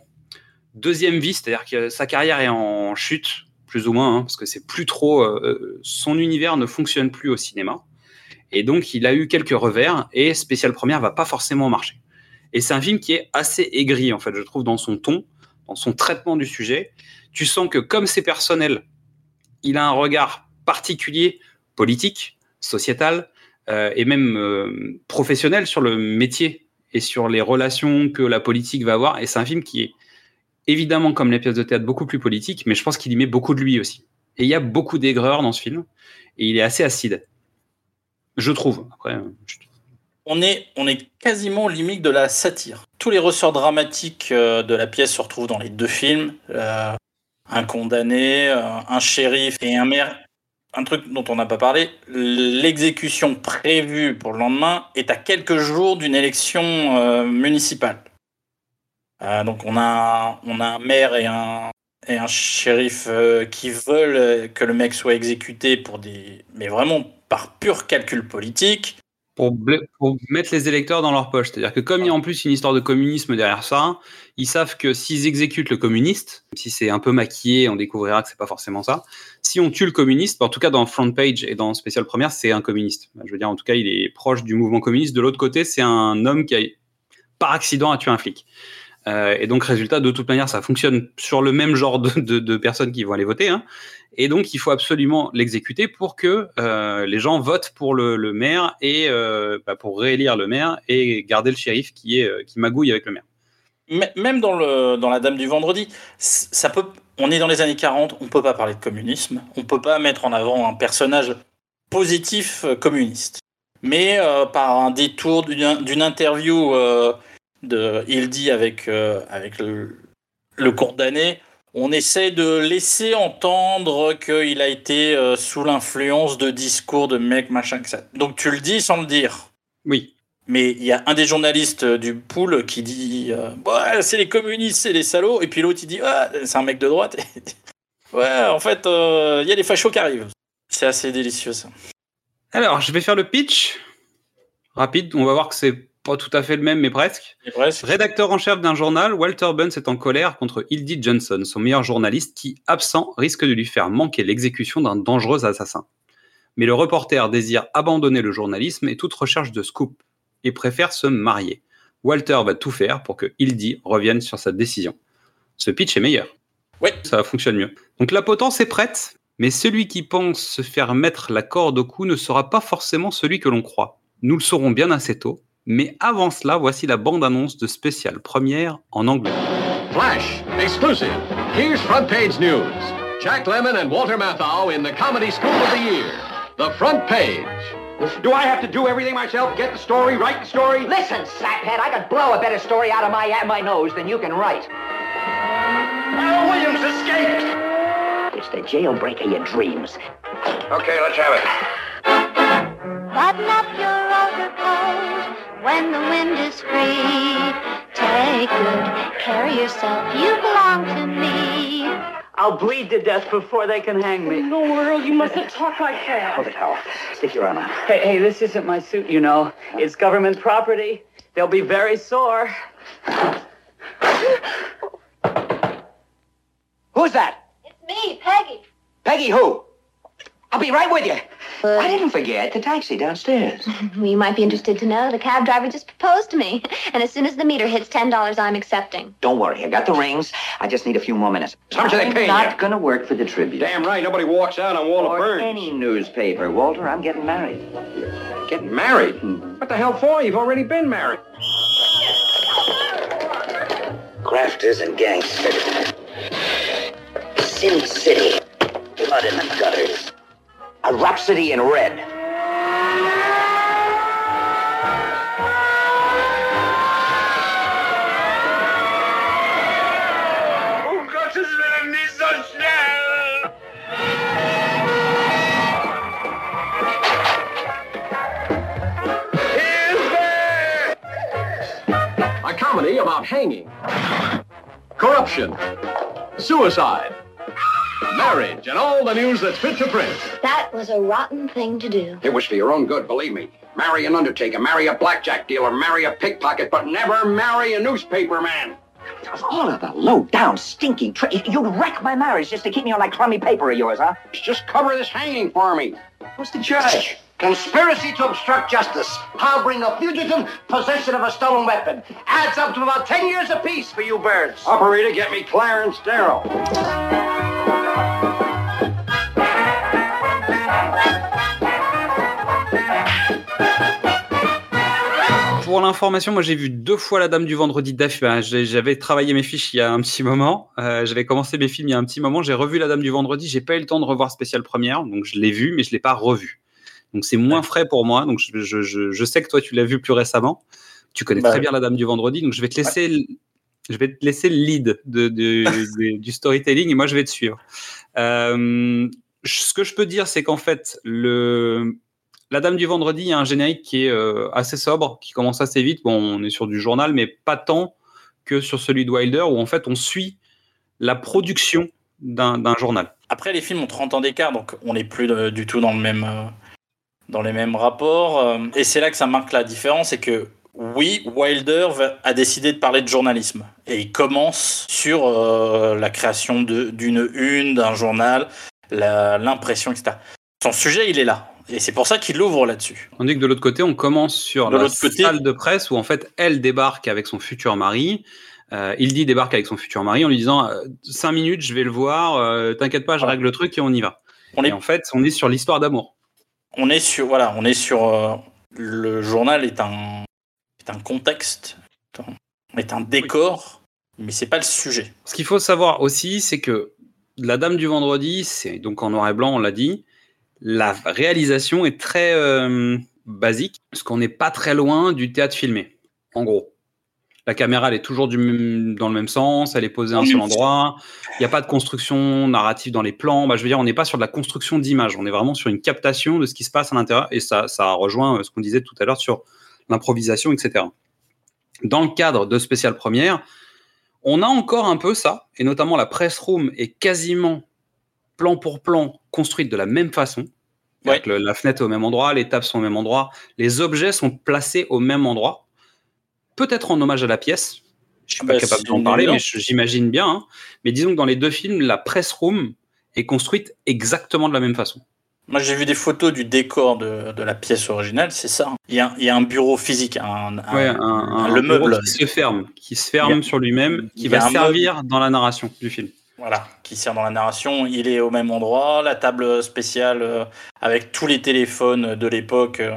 deuxième vie, c'est-à-dire que sa carrière est en chute, plus ou moins, hein, parce que c'est plus trop. euh, son univers ne fonctionne plus au cinéma. Et donc, il a eu quelques revers et Spécial Première va pas forcément marcher. Et c'est un film qui est assez aigri, en fait, je trouve, dans son ton, dans son traitement du sujet. Tu sens que, comme c'est personnel, il a un regard particulier, politique, sociétal, euh, et même euh, professionnel sur le métier et sur les relations que la politique va avoir. Et c'est un film qui est évidemment, comme les pièces de théâtre, beaucoup plus politique, mais je pense qu'il y met beaucoup de lui aussi. Et il y a beaucoup d'aigreur dans ce film, et il est assez acide. Je trouve. Je- On est, on est quasiment limite de la satire. Tous les ressorts dramatiques euh, de la pièce se retrouvent dans les deux films. Euh, un condamné, euh, un shérif et un maire. Un truc dont on n'a pas parlé, l'exécution prévue pour le lendemain est à quelques jours d'une élection euh, municipale. Euh, donc on a, un maire et un, shérif euh, qui veulent que le mec soit exécuté pour des... mais vraiment par pur calcul politique. pour, pour mettre les électeurs dans leur poche. C'est-à-dire que comme il y a en plus une histoire de communisme derrière ça, ils savent que s'ils exécutent le communiste, si c'est un peu maquillé, on découvrira que c'est pas forcément ça. Si on tue le communiste, en tout cas dans Front Page et dans Spécial Première, c'est un communiste. Je veux dire, en tout cas, il est proche du mouvement communiste. De l'autre côté, c'est un homme qui a, par accident, a tué un flic. Euh, et donc, résultat, de toute manière, ça fonctionne sur le même genre de, personnes qui vont aller voter. hein. Et donc, il faut absolument l'exécuter pour que euh, les gens votent pour le, maire et euh, bah, pour réélire le maire et garder le shérif qui est qui magouille avec le maire. Même dans, le, dans La Dame du Vendredi, ça peut, on est dans les années 40, on peut pas parler de communisme, on peut pas mettre en avant un personnage positif euh, communiste. Mais euh, par un détour d'une interview euh, de Hildy avec, euh, avec le, le condamné, on essaie de laisser entendre qu'il a été sous l'influence de discours de mecs, machin, que ça. Donc tu le dis sans le dire? Oui. Mais il y a un des journalistes euh, du pool qui dit euh, c'est les communistes, c'est les salauds. Et puis l'autre, il dit Ah, c'est un mec de droite. ouais, en fait, euh, il y a des fachos qui arrivent. C'est assez délicieux, ça. Alors, je vais faire le pitch rapide. On va voir que c'est pas tout à fait le même, mais presque. Et presque. Rédacteur en chef d'un journal, Walter Bunn est en colère contre Hildy Johnson, son meilleur journaliste, qui, absent, risque de lui faire manquer l'exécution d'un dangereux assassin. Mais le reporter désire abandonner le journalisme et toute recherche de scoop, et préfère se marier. Walter va tout faire pour que Hildy revienne sur sa décision. Ce pitch est meilleur. Oui. Ça fonctionne mieux. Donc la potence est prête, mais celui qui pense se faire mettre la corde au cou ne sera pas forcément celui que l'on croit. Nous le saurons bien assez tôt, mais avant cela, voici la bande-annonce de spéciale première en anglais. Flash, exclusive. Here's front page news. Jack Lemmon and Walter Matthau in the Comedy School of the Year. The front page. Do I have to do everything myself? Get the story, write the story? Listen, saphead, I could blow a better story out of my out my nose than you can write. Al Williams escaped! It's the jailbreak of your dreams. Okay, let's have it. Button up your overcoat when the wind is free. Take good care of yourself, you belong to me. I'll bleed to death before they can hang me. No, Earl, you mustn't talk like that. Hold it, Hal. Stick your arm out. Hey, hey, this isn't my suit, you know. It's government property. They'll be very sore. Who's that? It's me, Peggy. Peggy who? I'll be right with you. Uh, I didn't forget the taxi downstairs. Well, you might be interested to know the cab driver just proposed to me. And as soon as the meter hits $10, I'm accepting. Don't worry, I got the rings. I just need a few more minutes. How much are they I'm paying not you? gonna work for the Tribune. Damn right, nobody walks out on Wall of or Burns. any newspaper, Walter. I'm getting married. Getting married? Hmm. What the hell for? You've already been married. Grafters and gangsters. Sin City. Blood in the gutters. A rhapsody in red. A comedy about hanging, corruption, suicide, marriage, and all the news that's fit to print. That was a rotten thing to do. It was for your own good, believe me. Marry an undertaker, marry a blackjack dealer, marry a pickpocket, but never marry a newspaper man. Of all of the low-down, stinking tra- You'd wreck my marriage just to keep me on that crummy paper of yours, huh? Just cover this hanging for me. What's the charge? Conspiracy to obstruct justice, harboring a fugitive, possession of a stolen weapon. Adds up to about 10 years apiece for you birds. Operator, get me Clarence Darrow. Pour l'information, moi j'ai vu deux fois La Dame du Vendredi j'ai- J'avais travaillé mes fiches il y a un petit moment. Euh, J'avais commencé mes films il y a un petit moment. J'ai revu La Dame du Vendredi. J'ai pas eu le temps de revoir spécial première, donc je l'ai vu, mais je l'ai pas revu. Donc c'est moins frais pour moi. Donc je, je- je- je sais que toi tu l'as vu plus récemment. Tu connais Bah très bien La Dame du Vendredi, donc je vais te laisser. Je vais te laisser le lead de, de- de- du storytelling et moi je vais te suivre. Euh, ce que je peux dire, c'est qu'en fait, le, la Dame du Vendredi, il y a un générique qui est euh, assez sobre, qui commence assez vite. Bon, on est sur du journal, mais pas tant que sur celui de Wilder, où en fait on suit la production d'un journal. Après, les films ont 30 ans d'écart, donc on n'est plus euh, du tout dans le même, euh, dans les mêmes rapports. et c'est là que ça marque la différence, c'est que oui, Wilder a décidé de parler de journalisme. Et il commence sur euh, la création d'une une, d'un journal, l'impression, etc. Son sujet, il est là. Et c'est pour ça qu'il l'ouvre là-dessus. On dit que de l'autre côté, on commence sur De la côté- salle de presse où en fait elle débarque avec son futur mari. Euh, il dit débarque avec son futur mari en lui disant euh, cinq minutes, je vais le voir, euh, t'inquiète pas, je règle le truc et on y va. On et est- en fait, on est sur l'histoire d'amour. On est sur, voilà, on est sur euh, le journal est un, est un contexte, est un- décor, mais c'est pas le sujet. Ce qu'il faut savoir aussi, c'est que La Dame du Vendredi, c'est donc en noir et blanc, on l'a dit. La réalisation est très euh, basique, parce qu'on n'est pas très loin du théâtre filmé, en gros. La caméra, elle est toujours du même- dans le même sens, elle est posée à un seul endroit. Il n'y a pas de construction narrative dans les plans. Bah, je veux dire, on n'est pas sur de la construction d'images. On est vraiment sur une captation de ce qui se passe à l'intérieur. Et ça, ça rejoint euh, ce qu'on disait tout à l'heure sur l'improvisation, etc. Dans le cadre de Spécial Première, on a encore un peu ça, et notamment la press room est quasiment plan pour plan construite de la même façon. Le- la fenêtre est au même endroit, les tables sont au même endroit, les objets sont placés au même endroit. Peut-être en hommage à la pièce. Je suis pas capable d'en parler, mais j'imagine bien. hein. Mais disons que dans les deux films, la press room est construite exactement de la même façon. Moi, j'ai vu des photos du décor de, de la pièce originale, c'est ça. hein. Il y, a, il y a un bureau physique, un, un- Ouais, un, un- le meuble. qui se ferme, qui se ferme a- sur lui-même, qui va servir dans la narration du film. Voilà, qui sert dans la narration. Il est au même endroit, la table spéciale euh, avec tous les téléphones de l'époque. euh.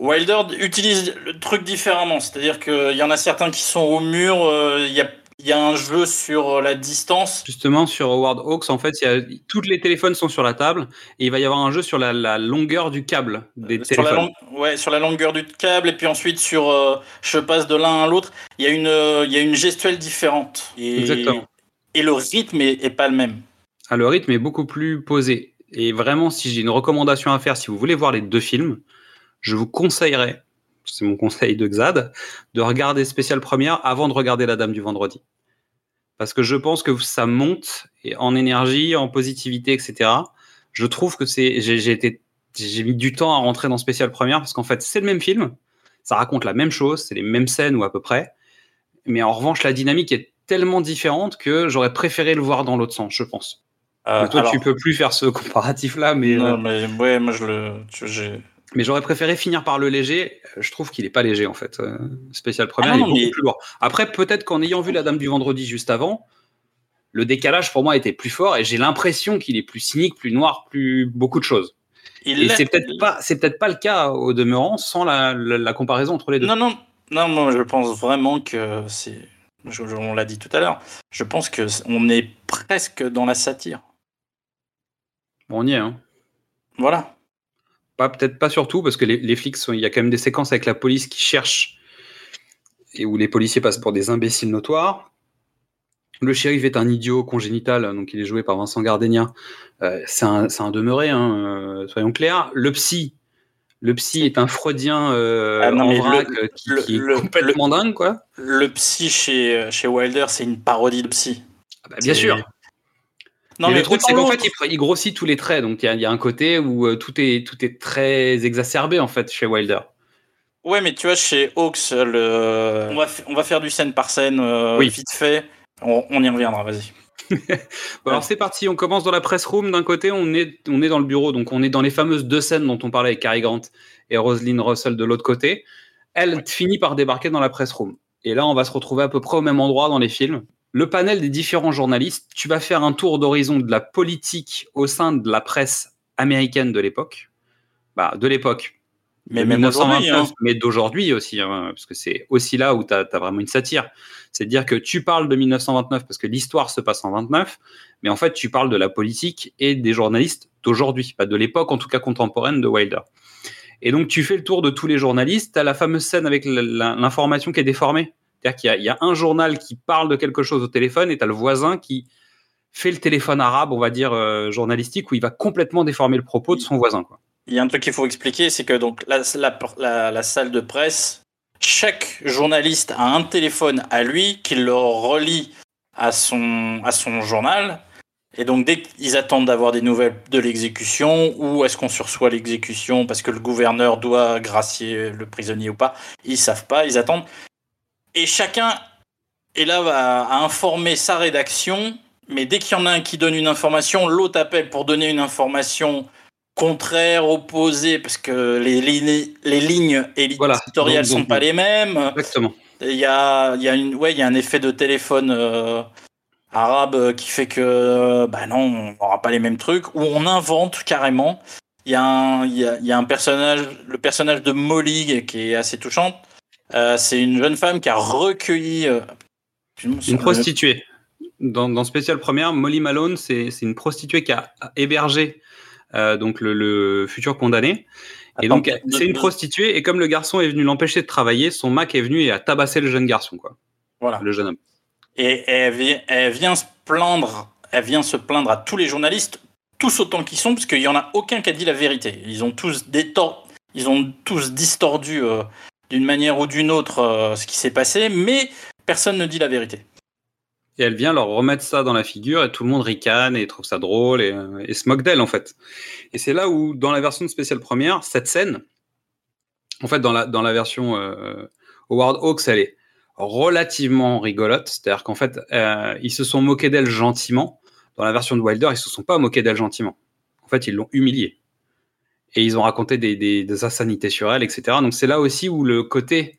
Wilder utilise le truc différemment, c'est-à-dire qu'il y en a certains qui sont au mur, euh, il y, a, il y a un jeu sur la distance. Justement, sur Howard Hawks, en fait, il y a, tous les téléphones sont sur la table et il va y avoir un jeu sur la, la longueur du câble des Sur la, téléphones. long- ouais, sur la longueur du câble, et puis ensuite sur euh, je passe de l'un à l'autre, il y, a une, euh, il y a une gestuelle différente. Et, Exactement. Et le rythme est, est pas le même. Ah, le rythme est beaucoup plus posé. Et vraiment, si j'ai une recommandation à faire, si vous voulez voir les deux films, je vous conseillerais, c'est mon conseil de Xad, de regarder Spécial Première avant de regarder La Dame du Vendredi. Parce que je pense que ça monte en énergie, en positivité, etc. Je trouve que c'est. J'ai été. J'ai mis du temps à rentrer dans Spécial Première parce qu'en fait, c'est le même film. Ça raconte la même chose, c'est les mêmes scènes ou à peu près. Mais en revanche, la dynamique est tellement différente que j'aurais préféré le voir dans l'autre sens, je pense. Euh, toi, alors- tu peux plus faire ce comparatif-là, mais, Non, euh, mais ouais, moi je le. Mais j'aurais préféré finir par le léger. Je trouve qu'il est pas léger en fait. Euh, spécial première, Ah il est non, beaucoup mais- plus lourd. Après, peut-être qu'en ayant vu La Dame du Vendredi juste avant, le décalage pour moi était plus fort et j'ai l'impression qu'il est plus cynique, plus noir, plus beaucoup de choses. Il et c'est peut-être pas, c'est peut-être pas le cas au demeurant sans la, la- la comparaison entre les deux. Non, non, non, moi je pense vraiment que c'est. on l'a dit tout à l'heure. Je pense que on est presque dans la satire. Bon, on y est. Hein. Voilà. Pas peut-être pas surtout parce que les, les flics, sont- il y a quand même des séquences avec la police qui cherche et où les policiers passent pour des imbéciles notoires. Le shérif est un idiot congénital, donc il est joué par Vincent Gardenia. Euh, c'est un, c'est un demeuré, hein, euh, soyons clairs. Le psy, le psy est un freudien euh, Ah non, en vrac le- euh, qui, le- qui est le- complètement dingue, quoi. Le psy chez, chez Wilder, c'est une parodie de psy. Bah, bien sûr. Non, mais mais le truc, c'est qu'en fait, il, il grossit tous les traits. Donc, il y, a- il y a un côté où euh, tout, est, tout est très exacerbé, en fait, chez Wilder. Ouais, mais tu vois, chez Hawks, le... on, va on va faire du scène par scène, euh, Oui. vite fait. On, on y reviendra, vas-y. Bon, alors c'est parti, on commence dans la press room. D'un côté, on est, on est dans le bureau, donc on est dans les fameuses deux scènes dont on parlait avec Cary Grant et Roselyne Russell de l'autre côté. Elle finit par débarquer dans la press room. Et là, on va se retrouver à peu près au même endroit dans les films. Le panel des différents journalistes, tu vas faire un tour d'horizon de la politique au sein de la presse américaine de l'époque. Bah, de l'époque. Mais de même 1929, aujourd'hui, hein. mais d'aujourd'hui aussi, hein, parce que c'est aussi là où tu as, vraiment une satire. C'est de dire que tu parles de 1929 parce que l'histoire se passe en 29, mais en fait, tu parles de la politique et des journalistes d'aujourd'hui, pas de l'époque, en tout cas contemporaine de Wilder. Et donc, tu fais le tour de tous les journalistes. Tu as la fameuse scène avec l'information qui est déformée. C'est-à-dire qu'il y a- un journal qui parle de quelque chose au téléphone et tu as le voisin qui fait le téléphone arabe, on va dire, euh, journalistique, où il va complètement déformer le propos de son voisin. Il y a un truc qu'il faut expliquer, c'est que donc la salle de presse, chaque journaliste a un téléphone à lui qui le relie à son, à son journal. Et donc dès qu'ils attendent d'avoir des nouvelles de l'exécution, ou est-ce qu'on sursoit l'exécution parce que le gouverneur doit gracier le prisonnier ou pas, ils savent pas, ils attendent. Et chacun est là à, à informer sa rédaction, mais dès qu'il y en a un qui donne une information, l'autre appelle pour donner une information contraire, opposée, parce que les, lignes- les lignes Voilà. éditoriales Donc- sont pas les mêmes. Exactement. Il y a, il y a une, ouais, il y a un effet de téléphone euh, arabe euh, qui fait que, bah non, on n'aura pas les mêmes trucs, ou on invente carrément. Il y a un, il y a, il y a un personnage, le personnage de Molly qui est assez touchante. Euh, c'est une jeune femme qui a recueilli. euh, Une prostituée. Dans, dans Spécial Première, Molly Malone, c'est c'est une prostituée qui a hébergé euh, donc le, le futur condamné. Et Attends, donc, c'est une prostituée, et comme le garçon est venu l'empêcher de travailler, son Mac est venu et a tabassé le jeune garçon, quoi. Voilà. Le jeune homme. Et elle vient, elle vient se plaindre, elle vient se plaindre à tous les journalistes, tous autant qu'ils sont, parce qu'il y en a aucun qui a dit la vérité. Ils ont tous détor- ils ont tous distordu euh, d'une manière ou d'une autre euh, ce qui s'est passé, mais personne ne dit la vérité. Et elle vient leur remettre ça dans la figure, et tout le monde ricane et trouve ça drôle et, euh, et se moque d'elle, en fait. Et c'est là où, dans la version de Spécial Première, cette scène, en fait, dans la, dans la version euh, Howard Hawks, elle est relativement rigolote. C'est-à-dire qu'en fait, euh, ils se sont moqués d'elle gentiment. Dans la version de Wilder, ils se sont pas moqués d'elle gentiment. En fait, ils l'ont humiliée. Et ils ont raconté des, des, des insanités sur elle, etc. Donc c'est là aussi où le côté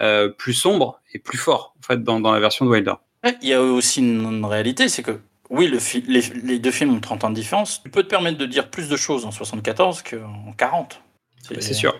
euh, plus sombre est plus fort, en fait, dans, dans la version de Wilder. Ouais, Il y a aussi une, une réalité, c'est que oui, le les, les deux films ont 30 ans de différence. Tu peux te permettre de dire plus de choses en 74 qu'en 40. Bah, C'est sûr.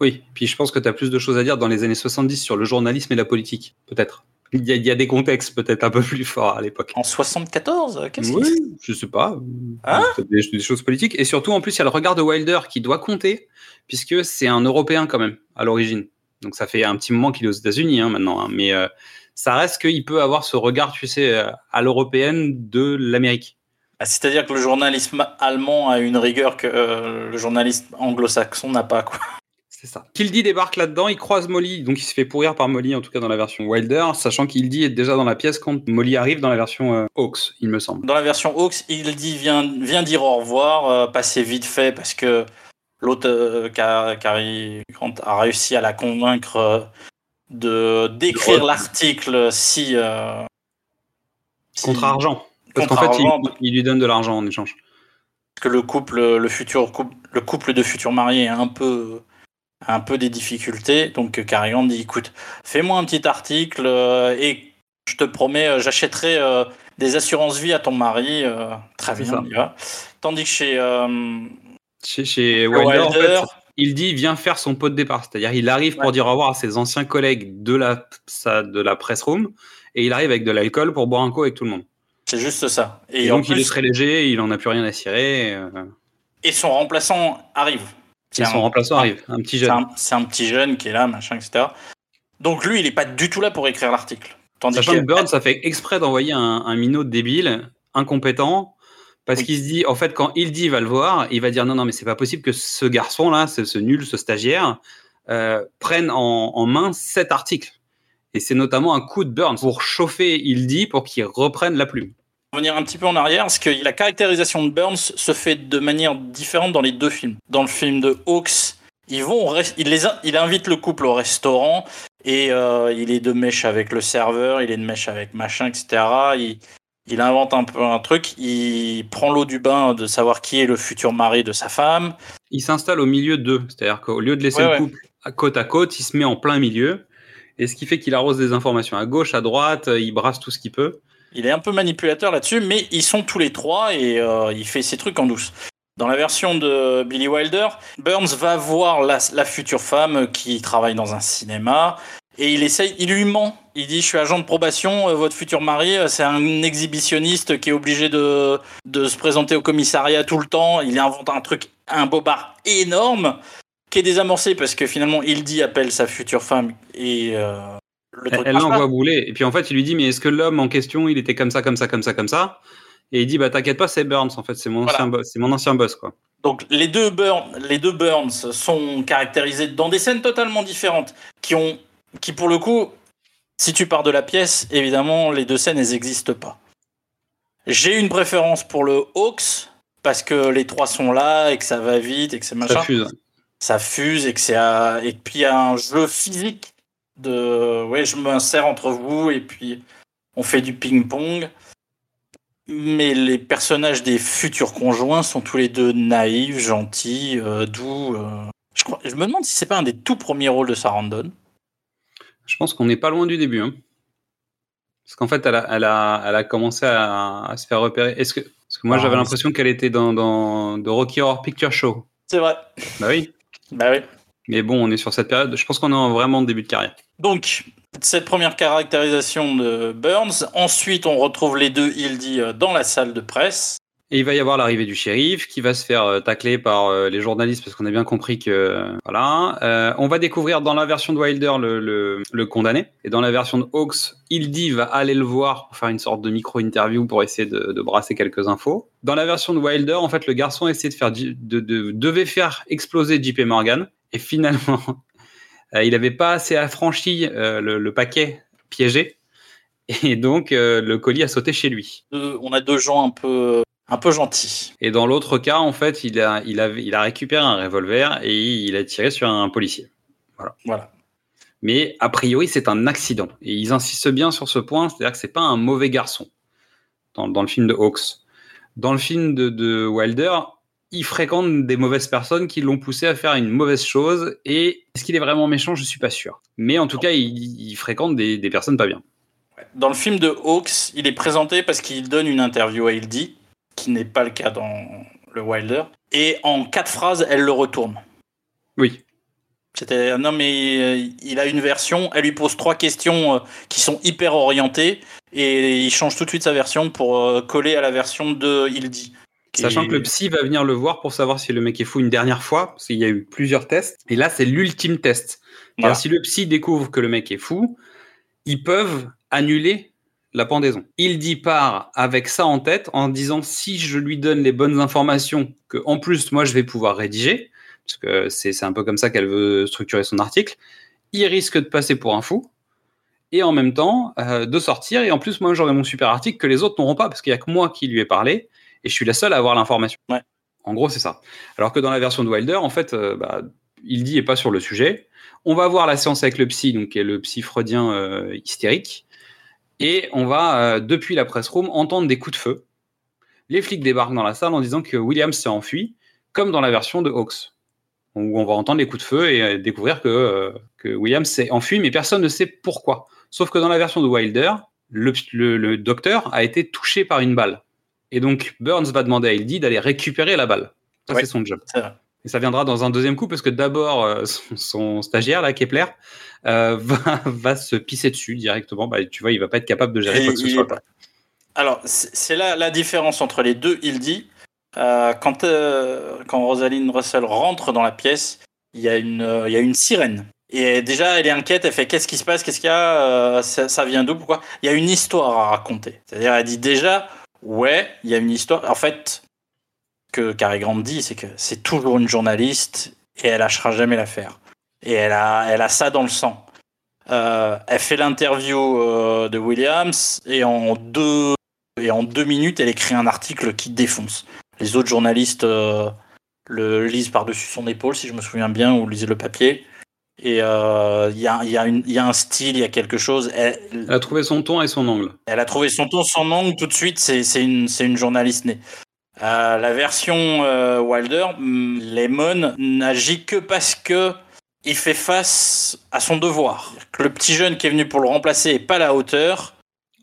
Oui, puis je pense que tu as plus de choses à dire dans les années 70 sur le journalisme et la politique, peut-être. Il y, a, il y a des contextes peut-être un peu plus forts à l'époque. En 74 Qu'est-ce Oui, je sais pas. Hein? Des, des choses politiques. Et surtout, en plus, il y a le regard de Wilder qui doit compter, puisque c'est un Européen quand même, à l'origine. Donc ça fait un petit moment qu'il est aux États-Unis hein, maintenant. hein. Mais euh, ça reste qu'il peut avoir ce regard, tu sais, euh, à l'européenne de l'Amérique. Ah, C'est-à-dire que le journalisme allemand a une rigueur que euh, le journalisme anglo-saxon n'a pas. Quoi. C'est ça. Kildy débarque là-dedans, il croise Molly, donc il se fait pourrir par Molly, en tout cas dans la version Wilder, sachant qu'Hildy est déjà dans la pièce quand Molly arrive dans la version euh, Hawks, il me semble. Dans la version Hawks, il dit vient, vient dire au revoir, euh, passer vite fait parce que l'autre, euh, Car- a réussi à la convaincre euh, de d'écrire l'article si, euh, si- Contre argent. Parce qu'en fait, il, lui donne de l'argent en échange. que le couple, le futur couple, le couple de futurs mariés a un peu, un peu des difficultés. Donc euh, Cary Grant dit, écoute, fais-moi un petit article euh, et je te promets, euh, j'achèterai euh, des assurances vie à ton mari. euh, très bien, ça. on y va. Tandis que chez, euh, Chez, chez Wilder. Wilder, en fait, il dit vient faire son pot de départ. C'est-à-dire, il arrive pour dire au revoir à ses anciens collègues de la, sa- de la press room et il arrive avec de l'alcool pour boire un coup avec tout le monde. c'est juste ça. Et, donc, il est très léger, il en a plus rien à cirer. euh, et son remplaçant arrive. Et son remplaçant arrive, un petit C'est jeune. un, c'est un petit jeune qui est là, machin, etc. Donc lui, il n'est pas du tout là pour écrire l'article. Sachant que Burns a fait exprès d'envoyer un, un minot débile, incompétent, parce qu'il se dit, en fait, quand il dit va le voir, il va dire non, non, mais c'est pas possible que ce garçon-là, ce, ce nul, ce stagiaire, euh, prenne en, en main cet article. Et c'est notamment un coup de Burns pour chauffer il dit pour qu'il reprenne la plume. Revenir un petit peu en arrière, parce que la caractérisation de Burns se fait de manière différente dans les deux films. Dans le film de Hawks, ils vont, il, les il invite le couple au restaurant et euh, il est de mèche avec le serveur, il est de mèche avec machin, etc. Il, Il invente un peu un truc. Il prend l'eau du bain de savoir qui est le futur mari de sa femme. Il s'installe au milieu d'eux, c'est-à-dire qu'au lieu de laisser Ouais, le couple côte à côte, il se met en plein milieu. Et ce qui fait qu'il arrose des informations à gauche, à droite, il brasse tout ce qu'il peut. Il est un peu manipulateur là-dessus, mais ils sont tous les trois et euh, il fait ses trucs en douce. Dans la version de Billy Wilder, Burns va voir la, la future femme qui travaille dans un cinéma et il essaye, il lui ment. Il dit Je suis agent de probation, euh, votre futur mari, euh, c'est un exhibitionniste qui est obligé de, de se présenter au commissariat tout le temps. Il invente un truc, un bobard énorme qui est désamorcé parce que finalement Hildy appelle sa future femme et euh, le Elle truc l'envoie bouler. Et puis en fait, il lui dit Mais est-ce que l'homme en question, il était comme ça, comme ça, comme ça, comme ça? Et il dit Bah t'inquiète pas, c'est Burns, en fait, c'est mon, Voilà. ancien mon ancien boss, quoi. Donc les deux, Burn, les deux Burns sont caractérisés dans des scènes totalement différentes, qui ont, qui pour le coup, si tu pars de la pièce, évidemment, les deux scènes, elles n'existent pas. J'ai une préférence pour le Hawks, parce que les trois sont là, et que ça va vite, et que c'est machin. Ça fuse. Ça fuse, et que c'est à- et puis il y a un jeu physique de, ouais, je m'insère entre vous, et puis on fait du ping-pong. Mais les personnages des futurs conjoints sont tous les deux naïfs, gentils, euh, doux. euh. Je, crois, je me demande si c'est pas un des tout premiers rôles de Sarandon. Je pense qu'on n'est pas loin du début. hein. Parce qu'en fait, elle a, elle a, elle a commencé à, à se faire repérer. Est-ce que, parce que moi, Ah, j'avais mais l'impression qu'elle était dans, dans The Rocky Horror Picture Show. C'est vrai. Bah oui. Bah oui. Mais bon, on est sur cette période. Je pense qu'on est en vraiment début de carrière. Donc, cette première caractérisation de Burns. Ensuite, on retrouve les deux Hildy euh, dans la salle de presse. Et il va y avoir l'arrivée du shérif qui va se faire euh, tacler par euh, les journalistes parce qu'on a bien compris que voilà. Euh, on va découvrir dans la version de Wilder le, le, le condamné et dans la version de Hawks, Hildy va aller le voir pour faire une sorte de micro-interview pour essayer de, de brasser quelques infos. Dans la version de Wilder, en fait, le garçon essayait de faire de, de- devait faire exploser JP Morgan et finalement euh, il n'avait pas assez affranchi euh, le, le paquet piégé et donc euh, le colis a sauté chez lui. On a deux gens un peu, un peu gentils. Et dans l'autre cas, en fait, il a, il, a, il a récupéré un revolver et il a tiré sur un policier. Voilà. Voilà. Mais a priori, c'est un accident. Et ils insistent bien sur ce point, c'est-à-dire que c'est pas un mauvais garçon dans, dans le film de Hawks. Dans le film de, de Wilder, il fréquente des mauvaises personnes qui l'ont poussé à faire une mauvaise chose. Et est-ce qu'il est vraiment méchant? Je suis pas sûr. Mais en tout cas, il, il fréquente des, des personnes pas bien. Dans le film de Hawks, il est présenté parce qu'il donne une interview à Hildy, qui n'est pas le cas dans le Wilder. Et en quatre phrases, elle le retourne. Oui. C'était un homme et euh, il a une version. Elle lui pose trois questions euh, qui sont hyper orientées et il change tout de suite sa version pour euh, coller à la version de Hildy. Sachant que le psy va venir le voir pour savoir si le mec est fou une dernière fois, parce qu'il y a eu plusieurs tests. Et là, c'est l'ultime test. Voilà. Si le psy découvre que le mec est fou, ils peuvent annuler la pendaison. Il dit part avec ça en tête en disant si je lui donne les bonnes informations que en plus moi je vais pouvoir rédiger, parce que c'est un peu comme ça qu'elle veut structurer son article, il risque de passer pour un fou et en même temps euh, de sortir et en plus moi j'aurai mon super article que les autres n'auront pas parce qu'il y a que moi qui lui ai parlé et je suis la seule à avoir l'information. Ouais. En gros c'est ça. Alors que dans la version de Wilder en fait euh, bah, il dit est pas sur le sujet. On va voir la séance avec le psy, donc qui est le psy freudien euh, hystérique, et on va, euh, depuis la press room, entendre des coups de feu. Les flics débarquent dans la salle en disant que Williams s'est enfui, comme dans la version de Hawks, où on va entendre les coups de feu et découvrir que, que Williams s'est enfui, mais personne ne sait pourquoi. Sauf que dans la version de Wilder, le, le- le docteur a été touché par une balle. Et donc Burns va demander à Hildy d'aller récupérer la balle. Ça, Ouais. c'est son job. Et ça viendra dans un deuxième coup parce que d'abord, euh, son, son stagiaire, là, Kepler, euh, va, va se pisser dessus directement. Bah, tu vois, il va pas être capable de gérer Et quoi que ce soit. Alors, c'est là la différence entre les deux Hildy. Euh, quand, euh, quand Rosaline Russell rentre dans la pièce, il y, a une, euh, il y a une sirène. Et déjà, elle est inquiète, elle fait Qu'est-ce qui se passe Qu'est-ce qu'il y a Euh, ça, ça vient d'où Pourquoi? Il y a une histoire à raconter. C'est-à-dire, elle dit déjà Ouais, il y a une histoire. En fait, que Cary Grant dit, c'est que c'est toujours une journaliste et elle lâchera jamais l'affaire. Et elle a, ça dans le sang. Euh, elle fait l'interview euh, de Williams et en deux minutes, elle écrit un article qui défonce. Les autres journalistes euh, le lisent par-dessus son épaule, si je me souviens bien, ou lisaient le papier. Et euh, il y, a, y, y un style, il y a quelque chose. Elle, Elle a trouvé son ton et son angle. elle a trouvé son ton, son angle tout de suite. C'est une, journaliste née. Euh, la version euh, Wilder, hum, Lemon n'agit que parce que il fait face à son devoir. Que le petit jeune qui est venu pour le remplacer est pas à la hauteur.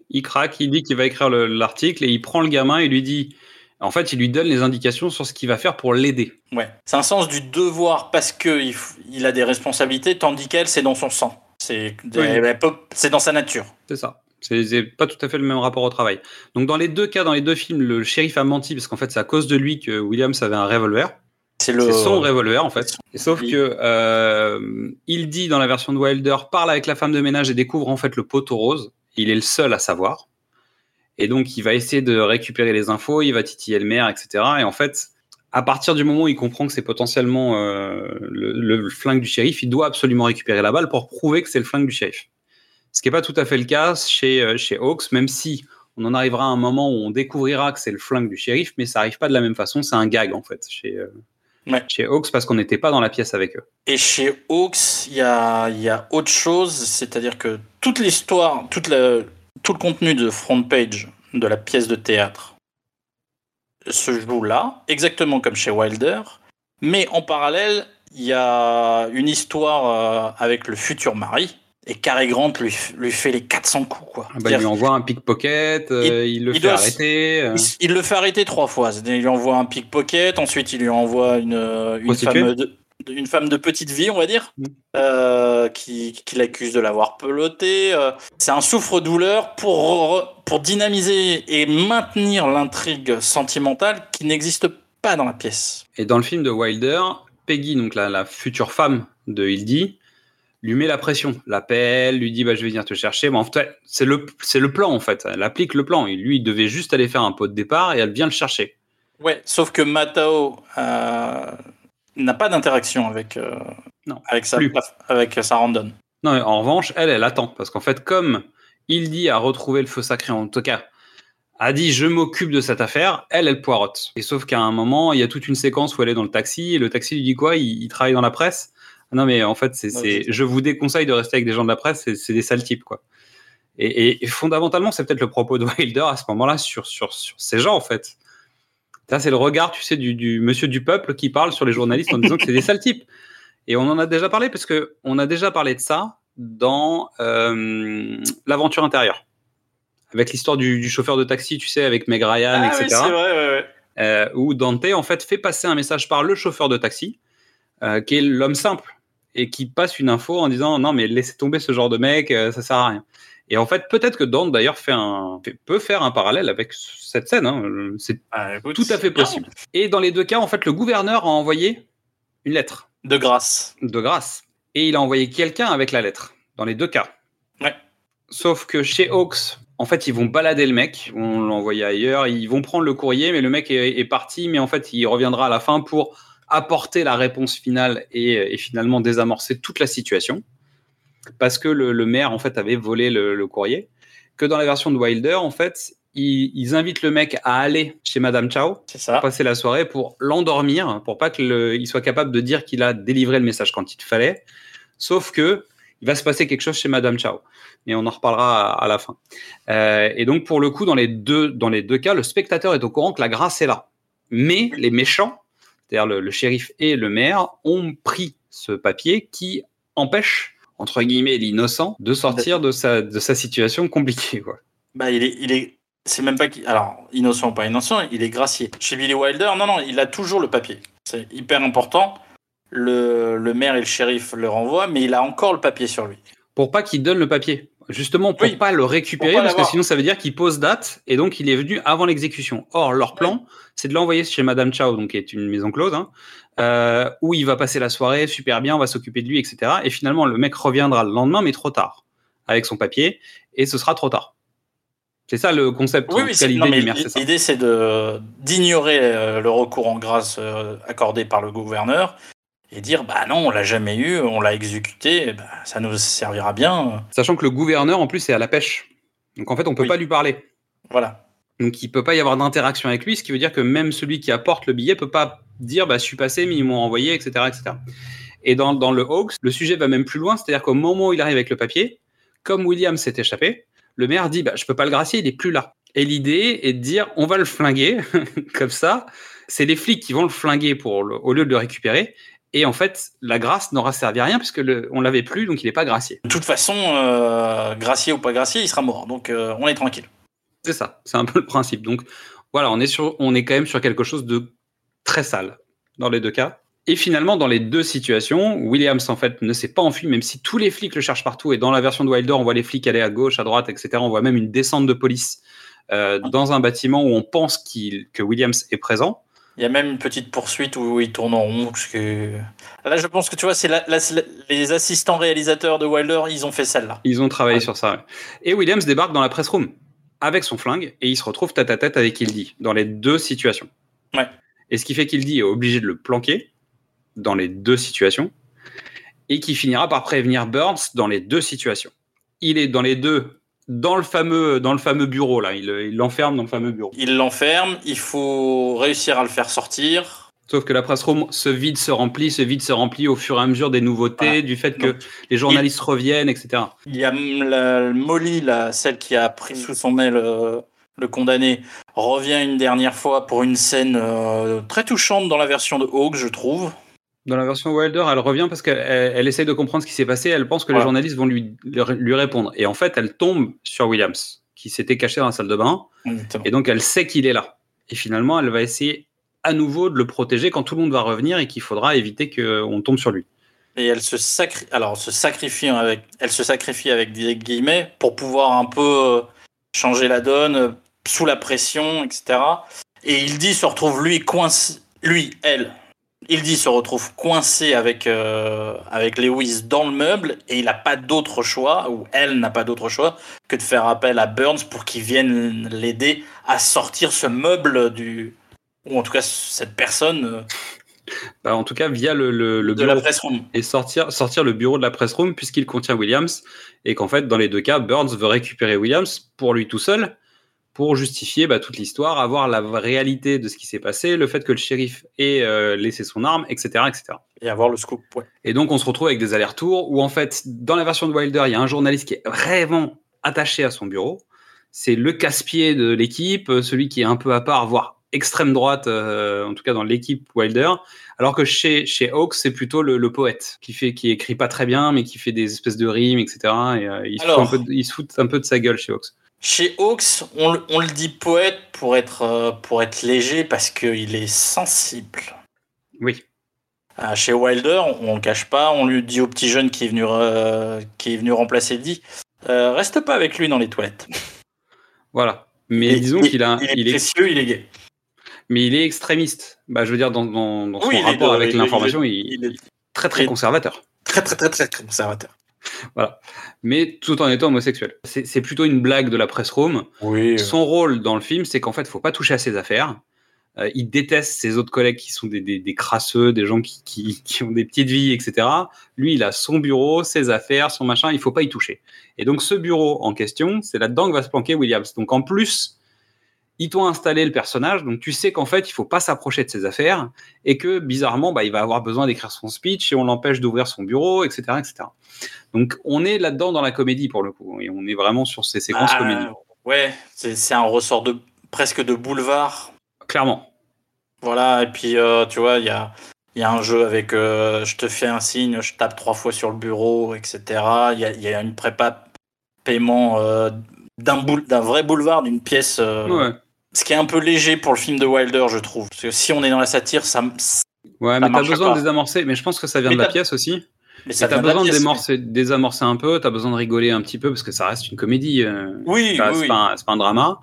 Il craque, il dit qu'il va écrire le- l'article et il prend le gamin et lui dit. En fait, il lui donne les indications sur ce qu'il va faire pour l'aider. Ouais. C'est un sens du devoir parce que il, a des responsabilités, tandis qu'elle, c'est dans son sang. C'est Oui. dans sa nature. C'est ça. C'est pas tout à fait le même rapport au travail. Donc dans les deux cas, dans les deux films, le shérif a menti parce qu'en fait c'est à cause de lui que Williams avait un revolver. C'est le- son revolver en fait. Sauf que euh, il dit dans la version de Wilder parle avec la femme de ménage et découvre en fait le poteau rose. Il est le seul à savoir. Et donc il va essayer de récupérer les infos, il va titiller le maire, etc. Et en fait, à partir du moment où il comprend que c'est potentiellement euh, le, le flingue du shérif, il doit absolument récupérer la balle pour prouver que c'est le flingue du shérif. Ce qui n'est pas tout à fait le cas chez, euh, chez Hawks, même si on en arrivera à un moment où on découvrira que c'est le flingue du shérif, mais ça arrive pas de la même façon. C'est un gag en fait chez, euh, chez Hawks parce qu'on n'était pas dans la pièce avec eux. Et chez Hawks, il y a, il y a autre chose, c'est-à-dire que toute l'histoire, toute la- tout le contenu de front page de la pièce de théâtre se joue là, exactement comme chez Wilder, mais en parallèle, il y a une histoire euh, avec le futur mari, et Cary Grant lui, fait les 400 coups. Quoi. Ah bah, il lui envoie un pickpocket, euh, il, le il fait doit- arrêter. euh. Il, il le fait arrêter trois fois. Il lui envoie un pickpocket, ensuite il lui envoie une, une, Prostituée femme, de, une femme de petite vie, on va dire, Mm. euh, qui, qui l'accuse de l'avoir peloté. euh. C'est un souffre-douleur pour, pour dynamiser et maintenir l'intrigue sentimentale qui n'existe pas dans la pièce. Et dans le film de Wilder, Peggy, donc la, la future femme de Hildy, lui met la pression, l'appelle, lui dit bah, je vais venir te chercher. Bon, en fait, c'est le, c'est le plan en fait. Elle applique le plan. Et lui, il devait juste aller faire un pot de départ et elle vient le chercher. Ouais, sauf que Matao euh, n'a pas d'interaction avec, euh, avec, sa, avec sa randonne. Non, mais en revanche, elle, elle attend. Parce qu'en fait, comme Hildy a retrouvé le feu sacré, en tout cas, a dit je m'occupe de cette affaire, elle, elle poirote. Et sauf qu'à un moment, il y a toute une séquence où elle est dans le taxi, et le taxi lui dit quoi? Il, il travaille dans la presse? Ah Non, mais en fait, c'est, c'est- je vous déconseille de rester avec des gens de la presse, c'est, c'est des sales types, quoi. Et, et- et fondamentalement, c'est peut-être le propos de Wilder à ce moment-là sur, sur, sur ces gens, en fait. Ça, c'est le regard, tu sais, du, du monsieur du peuple qui parle sur les journalistes en disant que c'est des sales types. Et on en a déjà parlé parce que on a déjà parlé de ça dans euh, l'aventure intérieure, avec l'histoire du, du chauffeur de taxi, tu sais, avec Meg Ryan, Ah etc. oui, c'est vrai, ouais, ouais. Euh, où Dante en fait fait passer un message par le chauffeur de taxi, euh, qui est l'homme simple et qui passe une info en disant non mais laissez tomber ce genre de mec, ça sert à rien. Et en fait, peut-être que Dante d'ailleurs fait un, fait- peut faire un parallèle avec cette scène. hein. C'est tout à fait possible. Et dans les deux cas, en fait, le gouverneur a envoyé une lettre. De grâce. De grâce. Et il a envoyé quelqu'un avec la lettre. Dans les deux cas. Ouais. Sauf que chez Hawks, en fait, ils vont balader le mec, vont l'envoyer ailleurs, ils vont prendre le courrier, mais le mec est, est parti, mais en fait, il reviendra à la fin pour apporter la réponse finale et, et finalement désamorcer toute la situation. Parce que le, le maire, en fait, avait volé le, le courrier. Que dans la version de Wilder, en fait, ils, ils invitent le mec à aller chez Madame Chao, ça. passer la soirée pour l'endormir, pour pas qu'il soit capable de dire qu'il a délivré le message quand il fallait. Sauf que il va se passer quelque chose chez Madame Chao. Mais on en reparlera à, à la fin. Euh, et donc, pour le coup, dans les, deux, dans les deux cas, le spectateur est au courant que la grâce est là. Mais les méchants, c'est-à-dire le, le shérif et le maire, ont pris ce papier qui empêche, entre guillemets, l'innocent de sortir de sa, de sa situation compliquée. Quoi. Bah, il est, il est, c'est même pas alors innocent ou pas innocent, il est gracié. Chez Billy Wilder, non, non, il a toujours le papier. C'est hyper important. Le, le maire et le shérif le renvoient, mais il a encore le papier sur lui. Pour pas qu'il donne le papier. Justement, pour pas le récupérer, pas parce que sinon ça veut dire qu'il pose date et donc il est venu avant l'exécution. Or, leur plan, c'est de l'envoyer chez Madame Chao, donc qui est une maison close, hein, euh, où il va passer la soirée super bien, on va s'occuper de lui, etc. Et finalement, le mec reviendra le lendemain, mais trop tard, avec son papier, et ce sera trop tard. C'est ça le concept. Oui, oui, l'idée c'est d'ignorer euh, le recours en grâce euh, accordé par le gouverneur et dire bah non, on l'a jamais eu, on l'a exécuté, bah, ça nous servira bien. Sachant que le gouverneur, en plus, est à la pêche. Donc en fait, on peut pas lui parler. Voilà. Donc il peut pas y avoir d'interaction avec lui, ce qui veut dire que même celui qui apporte le billet peut pas dire bah je suis passé, mais ils m'ont envoyé, etc., etc. Et dans, dans le Hawks, le sujet va même plus loin, c'est-à-dire qu'au moment où il arrive avec le papier, comme William s'est échappé, le maire dit bah, Je peux pas le gracier, il est plus là. Et l'idée est de dire On va le flinguer, comme ça. C'est les flics qui vont le flinguer pour le- au lieu de le récupérer. Et en fait, la grâce n'aura servi à rien puisque le, on l'avait plus, donc il n'est pas gracié. De toute façon, euh, gracié ou pas gracié, il sera mort. Donc euh, on est tranquille. C'est ça, c'est un peu le principe. Donc voilà, on est, sur, on est quand même sur quelque chose de très sale dans les deux cas. Et finalement, dans les deux situations, Williams en fait ne s'est pas enfui, même si tous les flics le cherchent partout. Et dans la version de Wilder, on voit les flics aller à gauche, à droite, etc. On voit même une descente de police euh, dans un bâtiment où on pense qu'il, que Williams est présent. Il y a même une petite poursuite où il tourne en rond. Parce que... Là, je pense que tu vois, c'est la- la- les assistants réalisateurs de Wilder, ils ont fait celle-là. Ils ont travaillé sur ça. ouais. Et Williams débarque dans la press room avec son flingue et il se retrouve tête à tête avec Hildy dans les deux situations. Ouais. Et ce qui fait qu'Hildy est obligé de le planquer dans les deux situations et qui finira par prévenir Burns dans les deux situations. Il est dans les deux, dans le fameux, dans le fameux bureau là. Il l'enferme dans le fameux bureau. Il l'enferme, il faut réussir à le faire sortir. Sauf que la press room se vide, se remplit, se vide, se remplit au fur et à mesure des nouveautés, du fait que les journalistes reviennent, etc. Il y a la, Molly, là, celle qui a pris sous son aile euh, le condamné, revient une dernière fois pour une scène euh, très touchante dans la version de Hawk, je trouve. Dans la version Wilder, elle revient parce qu'elle elle, essaye de comprendre ce qui s'est passé. Elle pense que les journalistes vont lui, lui répondre. Et en fait, elle tombe sur Williams, qui s'était caché dans la salle de bain. Et donc, elle sait qu'il est là. Et finalement, elle va essayer à nouveau de le protéger quand tout le monde va revenir et qu'il faudra éviter qu'on tombe sur lui. Et elle se, sacri... Alors, se sacrifie avec... elle se sacrifie avec des guillemets pour pouvoir un peu euh, changer la donne euh, sous la pression, etc. Et il dit se retrouve lui coincé, lui, elle. Il dit se retrouve coincé avec, euh, avec Lewis dans le meuble et il n'a pas d'autre choix, ou elle n'a pas d'autre choix, que de faire appel à Burns pour qu'il vienne l'aider à sortir ce meuble du. Ou en tout cas, cette personne. euh, Bah, en tout cas, via le, le, le De la bureau. press room. Et sortir, sortir le bureau de la press room puisqu'il contient Williams. Et qu'en fait, dans les deux cas, Burns veut récupérer Williams pour lui tout seul, pour justifier bah, toute l'histoire, avoir la réalité de ce qui s'est passé, le fait que le shérif ait euh, laissé son arme, etc., etc. Et avoir le scoop, ouais. Et donc, on se retrouve avec des allers-retours où, en fait, dans la version de Wilder, il y a un journaliste qui est vraiment attaché à son bureau. C'est le casse-pied de l'équipe, celui qui est un peu à part, voire extrême droite, euh, en tout cas dans l'équipe Wilder. Alors que chez, chez Hawks, c'est plutôt le, le poète qui fait, qui écrit pas très bien, mais qui fait des espèces de rimes, etc. Et euh, il, se fout un peu de, il se fout un peu de sa gueule chez Hawks. Chez Hawks, on, le- on le dit poète pour être, euh, pour être léger parce qu'il est sensible. Oui. Ah, chez Wilder, on ne cache pas, on lui dit au petit jeune qui est venu, euh, qui est venu remplacer dit euh, reste pas avec lui dans les toilettes. Voilà. Mais Et- disons qu'il a, il est précieux, il est gay. mais il est extrémiste. Bah, je veux dire, dans, dans, dans son Oui, il est rapport avec il est- l'information, il il, est- il est très très il est- conservateur. Très très très très conservateur. Voilà. Mais tout en étant homosexuel. C'est plutôt une blague de la presse room. Oui. Son rôle dans le film, c'est qu'en fait, faut pas toucher à ses affaires. Euh, il déteste ses autres collègues qui sont des, des, des crasseux, des gens qui, qui, qui ont des petites vies, etc. Lui, il a son bureau, ses affaires, son machin, il faut pas y toucher. Et donc, ce bureau en question, c'est là-dedans que va se planquer Williams. Donc, en plus, ils t'ont installé le personnage, donc tu sais qu'en fait, il faut pas s'approcher de ses affaires et que bizarrement, bah, il va avoir besoin d'écrire son speech et on l'empêche d'ouvrir son bureau, etc., etc. Donc, on est là-dedans dans la comédie pour le coup et on est vraiment sur ces séquences Ah, comédie. Ouais, c'est un ressort de presque de boulevard. Clairement. Voilà, et puis euh, tu vois, il y a, y a un jeu avec euh, je te fais un signe, je tape trois fois sur le bureau, etc. Il y a, il y a une prépa paiement euh, d'un boule- d'un vrai boulevard, d'une pièce. Ouais. Ce qui est un peu léger pour le film de Wilder, je trouve. Parce que si on est dans la satire, ça. Ouais, ça mais t'as besoin pas. de désamorcer. Mais je pense que ça vient Mais de la pièce aussi. Mais ça t'as besoin de démorcer, désamorcer un peu. T'as besoin de rigoler un petit peu parce que ça reste une comédie. euh, Oui, oui, c'est oui. pas, un- c'est pas un drama.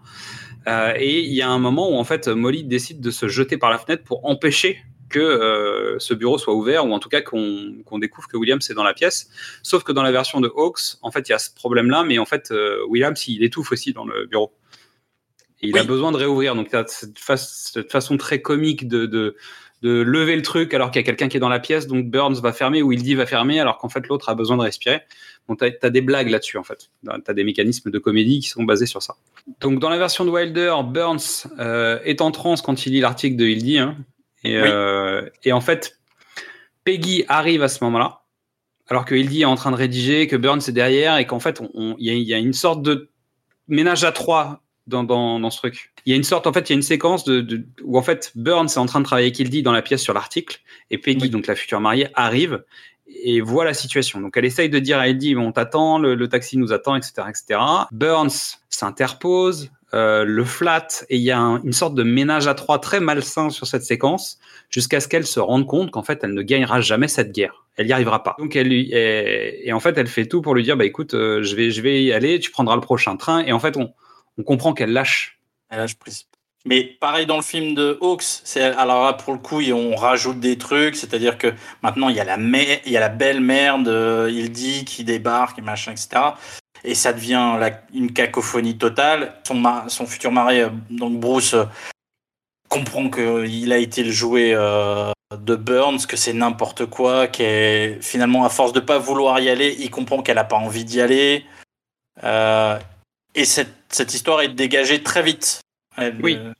Euh, et il y a un moment où en fait Molly décide de se jeter par la fenêtre pour empêcher que euh, ce bureau soit ouvert ou en tout cas qu'on qu'on découvre que Williams est dans la pièce. Sauf que dans la version de Hawks, en fait, il y a ce problème-là, mais en fait, euh, Williams il étouffe aussi dans le bureau. Et il a besoin de réouvrir. Donc, tu as cette, fa- cette façon très comique de, de, de lever le truc alors qu'il y a quelqu'un qui est dans la pièce. Donc, Burns va fermer ou il dit va fermer alors qu'en fait, l'autre a besoin de respirer. Donc, tu as, des blagues là-dessus, en fait. Tu as des mécanismes de comédie qui sont basés sur ça. Donc, dans la version de Wilder, Burns euh, est en transe quand il lit l'article de Hildy. hein. et, Oui. euh, et en fait, Peggy arrive à ce moment-là, alors que Hildy est en train de rédiger, que Burns est derrière, et qu'en fait, il a, y, a une sorte de ménage à trois dans, dans, dans, ce truc. Il y a une sorte, en fait, il y a une séquence de, de, où en fait Burns est en train de travailler avec Hildy dans la pièce sur l'article, et Peggy, oui. donc la future mariée, arrive et voit la situation. Donc elle essaye de dire à bon, on t'attend, le, le, taxi nous attend, etc., etc. Burns s'interpose, euh, le flat, et il y a un, une sorte de ménage à trois très malsain sur cette séquence, jusqu'à ce qu'elle se rende compte qu'en fait, elle ne gagnera jamais cette guerre. Elle n'y arrivera pas. Donc elle lui, et, et, en fait, elle fait tout pour lui dire, bah écoute, euh, je vais, je vais y aller, tu prendras le prochain train. Et en fait, on, on comprend qu'elle lâche. Elle lâche prise. Mais pareil dans le film de Hawks, c'est alors là pour le coup on rajoute des trucs, c'est-à-dire que maintenant il y a la mère, il la belle-mère de Hildy qui débarque et machin etc. Et ça devient la, une cacophonie totale. Son, son futur mari donc Bruce comprend qu'il a été le jouet euh, de Burns, que c'est n'importe quoi, qu'est finalement à force de pas vouloir y aller, il comprend qu'elle a pas envie d'y aller. Euh, et cette, cette histoire est dégagée très vite. Elle, oui. Euh,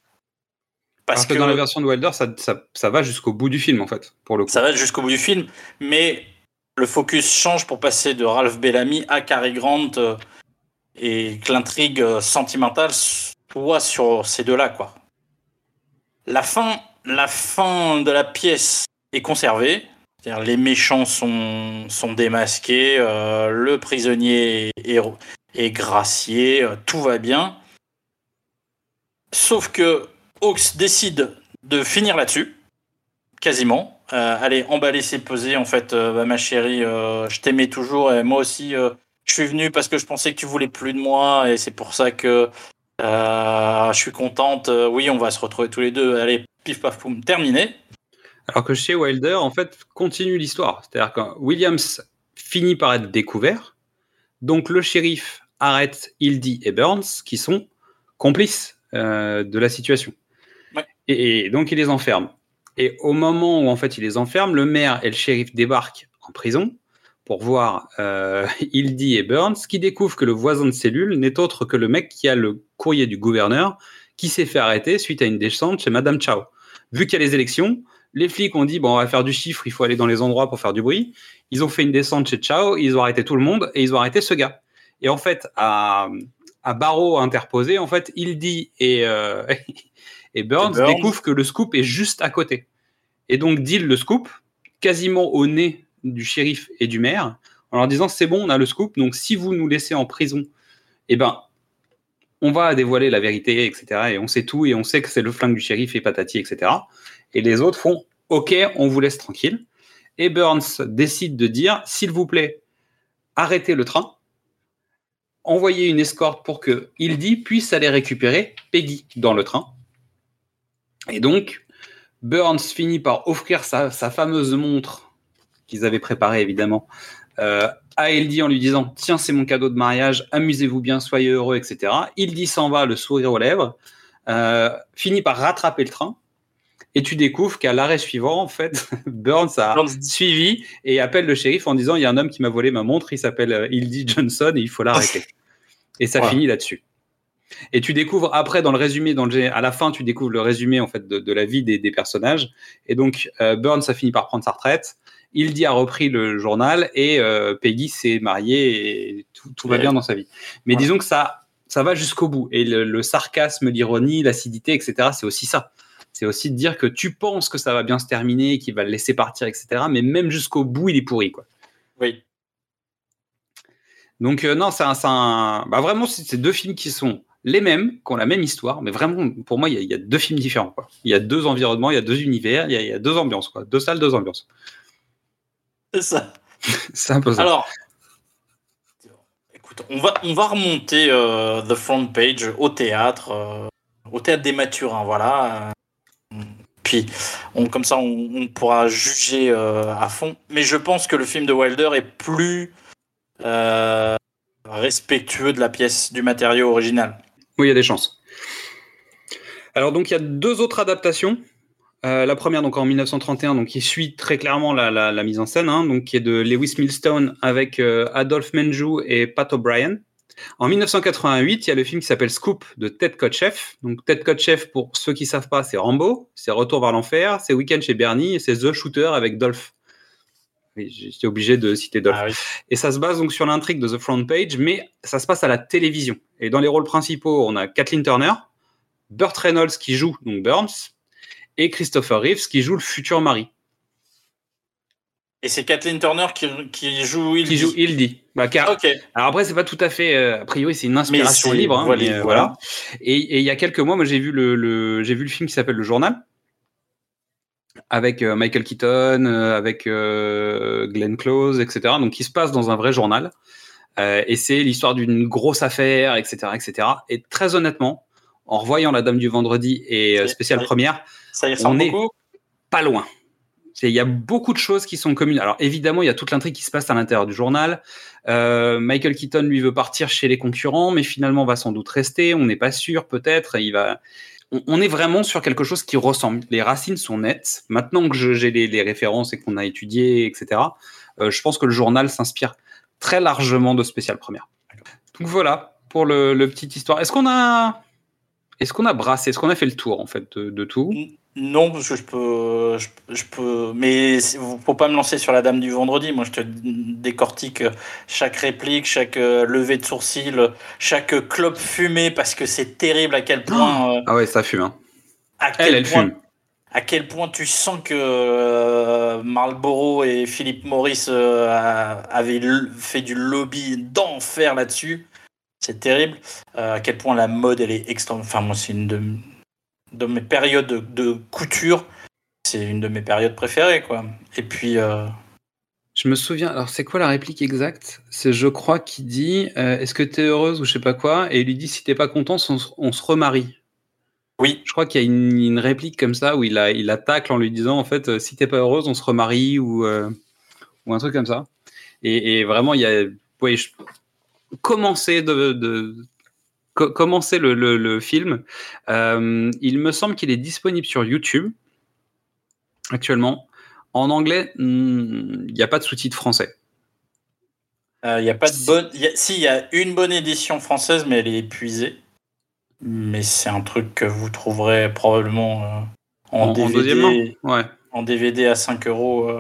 parce que, que, dans la version de Wilder, ça, ça, ça va jusqu'au bout du film, en fait, pour le coup. Ça va jusqu'au bout du film, mais le focus change pour passer de Ralph Bellamy à Cary Grant euh, et que l'intrigue euh, sentimentale soit sur ces deux-là, quoi. La fin, la fin de la pièce est conservée. C'est-à-dire les méchants sont, sont démasqués, euh, le prisonnier est, est gracié, euh, tout va bien. Sauf que Hawks décide de finir là-dessus, quasiment. Euh, allez, emballer ses pesées, en fait, euh, bah, ma chérie, je t'aimais toujours, et moi aussi, je suis venu parce que je pensais que tu voulais plus de moi, et c'est pour ça que je suis contente. oui, on va se retrouver tous les deux. Allez, pif paf poum, terminé. Alors que chez Wilder, en fait, continue l'histoire. C'est-à-dire que Williams finit par être découvert, donc le shérif arrête Hildy et Burns, qui sont complices euh, de la situation. Ouais. Et, et, donc il les enferme. Et au moment où en fait il les enferme, le maire et le shérif débarquent en prison pour voir euh, Hildy et Burns, qui découvrent que le voisin de cellule n'est autre que le mec qui a le courrier du gouverneur, qui s'est fait arrêter suite à une descente chez Madame Chao. Vu qu'il y a les élections, les flics ont dit bon on va faire du chiffre, il faut aller dans les endroits pour faire du bruit. Ils ont fait une descente chez Chao, ils ont arrêté tout le monde et ils ont arrêté ce gars. Et en fait, à, à barreau interposé, en fait, Hildy et, euh, et Burns, Burns découvrent que le scoop est juste à côté. Et donc, deal le scoop, quasiment au nez du shérif et du maire, en leur disant c'est bon, on a le scoop, donc si vous nous laissez en prison, eh ben, on va dévoiler la vérité, etc. Et on sait tout, et on sait que c'est le flingue du shérif et patati, etc. Et les autres font ok, on vous laisse tranquille. Et Burns décide de dire s'il vous plaît, arrêtez le train envoyer une escorte pour que Hildy puisse aller récupérer Peggy dans le train. Et donc, Burns finit par offrir sa, sa fameuse montre qu'ils avaient préparée évidemment euh, à Hildy en lui disant Tiens, c'est mon cadeau de mariage, amusez-vous bien, soyez heureux, etc. Hildy s'en va, le sourire aux lèvres, euh, finit par rattraper le train. Et tu découvres qu'à l'arrêt suivant, en fait, Burns a Burns. suivi et appelle le shérif en disant il y a un homme qui m'a volé ma montre, il s'appelle Hildy Johnson et il faut l'arrêter. Et ça voilà. finit là-dessus. Et tu découvres après dans le résumé, dans le, à la fin, tu découvres le résumé en fait de, de la vie des, des, personnages. Et donc euh, Burns a fini par prendre sa retraite. Hildy a repris le journal et euh, Peggy s'est mariée et tout, tout va bien dans sa vie. Mais ouais. disons que ça, ça va jusqu'au bout. Et le, le sarcasme, l'ironie, l'acidité, etc. C'est aussi ça. C'est aussi de dire que tu penses que ça va bien se terminer, qu'il va le laisser partir, etc. Mais même jusqu'au bout, il est pourri, quoi. Donc euh, non, c'est un, un, bah vraiment c'est deux films qui sont les mêmes, qui ont la même histoire, mais vraiment pour moi il y, y, a deux films différents. Quoi. Il y a deux environnements, il y a deux univers, il y a, il y a deux ambiances, quoi. deux salles, deux ambiances. C'est ça. c'est un peu ça. Alors, écoute, on va on va remonter euh, the front page au théâtre, euh, au théâtre des Mathurins, voilà. Puis, on, comme ça, on, on pourra juger à fond. Mais je pense que le film de Wilder est plus euh, respectueux de la pièce, du matériau original. Oui, il y a des chances. Alors donc il y a deux autres adaptations. Euh, la première donc en 1931, donc qui suit très clairement la, mise en scène, hein, donc qui est de Lewis Millstone avec euh, Adolphe Menjou et Pat O'Brien. En 1988, il y a le film qui s'appelle Scoop de Ted Kotcheff. Donc Ted Kotcheff, pour ceux qui savent pas, c'est Rambo, c'est Retour vers l'enfer, c'est Weekend chez Bernie et c'est The Shooter avec Dolph. Oui, j'étais obligé de citer Dolph. Ah oui. Et ça se base donc sur l'intrigue de The Front Page, mais ça se passe à la télévision. Et dans les rôles principaux, on a Kathleen Turner, Burt Reynolds qui joue donc Burns, et Christopher Reeves qui joue le futur mari, Et c'est Kathleen Turner qui, qui joue il qui joue Hildy. Bah, car-. Alors après, c'est pas tout à fait. euh, a priori, c'est une inspiration libre. hein, voilà, mais, euh, voilà. voilà. Et, et il y a quelques mois, moi, j'ai vu le, le- j'ai vu le film qui s'appelle Le Journal avec euh, Michael Keaton, euh, avec euh, Glenn Close, etc. Donc, qui se passe dans un vrai journal. Et c'est l'histoire d'une grosse affaire, etc., etc. Et très honnêtement, en revoyant La Dame du Vendredi et spéciale première, Ça y ressemble on est beaucoup pas loin. Il y a beaucoup de choses qui sont communes. Alors évidemment, il y a toute l'intrigue qui se passe à l'intérieur du journal. Euh, Michael Keaton lui veut partir chez les concurrents, mais finalement va sans doute rester. On n'est pas sûr, peut-être. Il va. On, est vraiment sur quelque chose qui ressemble. Les racines sont nettes. Maintenant que j'ai les, les références et qu'on a étudié, etc. euh, je pense que le journal s'inspire très largement de Spécial Première. Donc voilà pour le, le petite histoire. Est-ce qu'on a, est-ce qu'on a brassé, est-ce qu'on a fait le tour en fait de, de tout? Non, parce que je peux, je, je peux, mais c'est- faut pas me lancer sur la Dame du Vendredi. Moi, je te décortique chaque réplique, chaque euh, levée de sourcil, chaque clope fumée, parce que c'est terrible à quel point, euh, Ah ouais, ça fume. Hein. à quel Elle, elle point, fume. à quel point tu sens que euh, Marlboro et Philip Morris euh, avaient fait du lobby d'enfer là-dessus. C'est terrible. Euh, à quel point la mode, elle est extrêmement. Enfin, moi, c'est une de, de mes périodes de, de couture. C'est une de mes périodes préférées, quoi. Et puis, euh, Je me souviens, alors c'est quoi la réplique exacte? C'est je crois qu'il dit euh, Est-ce que tu es heureuse ou je sais pas quoi? Et il lui dit Si t'es pas content, on, se- on se remarie. Oui. Je crois qu'il y a une, une réplique comme ça où il, a, il tacle en lui disant En fait, euh, si t'es pas heureuse, on se remarie ou, euh, ou un truc comme ça. Et, et vraiment, il y a. Ouais, je- commencer de. de co- commencer le, le- le film. Euh, il me semble qu'il est disponible sur YouTube actuellement. En anglais, hmm, il n'y a pas de sous-titres français. il n'y a pas de bonne. il y a- si, il y a une bonne édition française, mais elle est épuisée. Mais c'est un truc que vous trouverez probablement euh, en, DVD. deuxième main Ouais. En DVD à 5 euros.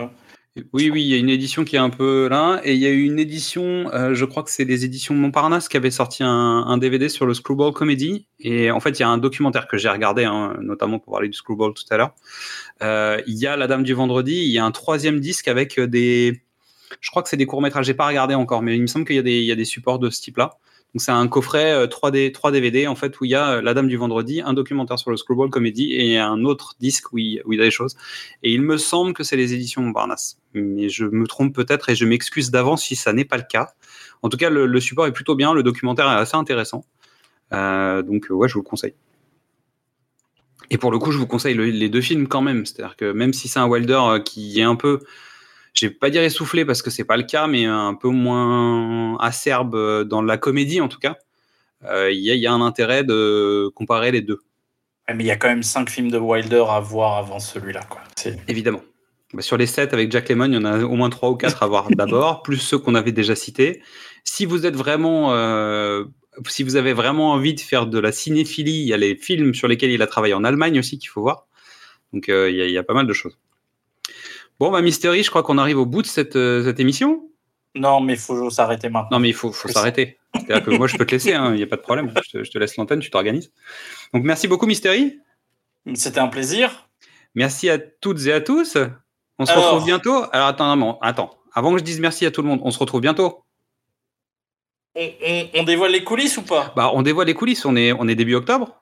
Euh. Oui, oui, il y a une édition qui est un peu là, et il y a eu une édition, euh, je crois que c'est les éditions Montparnasse qui avaient sorti un, DVD sur le Screwball Comedy, et en fait il y a un documentaire que j'ai regardé, hein, notamment pour parler du Screwball tout à l'heure. Euh, il y a La Dame du Vendredi, il y a un troisième disque avec des, je crois que c'est des courts métrages, j'ai pas regardé encore, mais il me semble qu'il y y a des supports de ce type-là. Donc c'est un coffret euh, 3D, 3 DVD en fait où il y a euh, La Dame du Vendredi, un documentaire sur le Screwball Comedy et un autre disque où il, y a des choses. Et il me semble que c'est les éditions Montparnasse. Mais je me trompe peut-être et je m'excuse d'avance si ça n'est pas le cas. En tout cas, le, support est plutôt bien, le documentaire est assez intéressant. Euh, donc euh, ouais, je vous le conseille. Et pour le coup, je vous conseille le- les deux films quand même. C'est-à-dire que même si c'est un Wilder euh, qui est un peu, je vais pas dire essoufflé parce que c'est pas le cas, mais un peu moins acerbe euh, dans la comédie en tout cas, euh, il y, a- il y a un intérêt de comparer les deux. Ouais, Mais il y a quand même 5 films de Wilder à voir avant celui-là. Quoi. Évidemment. Bah, sur les 7 avec Jack Lemmon, il y en a au moins 3 ou 4 à voir d'abord, plus ceux qu'on avait déjà cités. Si vous êtes vraiment, euh, si vous avez vraiment envie de faire de la cinéphilie, il y a les films sur lesquels il a travaillé en Allemagne aussi qu'il faut voir. Donc euh, y, il y a pas mal de choses. Bon, bah Mystery, je crois qu'on arrive au bout de cette, euh, cette émission. Non, mais il faut s'arrêter maintenant. Non, mais il faut, faut s'arrêter. C'est-à-dire que moi, je peux te laisser, hein, il n'y a pas de problème. Je te, je te laisse l'antenne, tu t'organises. Donc merci beaucoup, Mystery. C'était un plaisir. Merci à toutes et à tous. On se Alors- retrouve bientôt. Alors attends, non, attends. Avant que je dise merci à tout le monde, on se retrouve bientôt. On, on- on dévoile les coulisses ou pas? Bah, on dévoile les coulisses. On est, on est début octobre.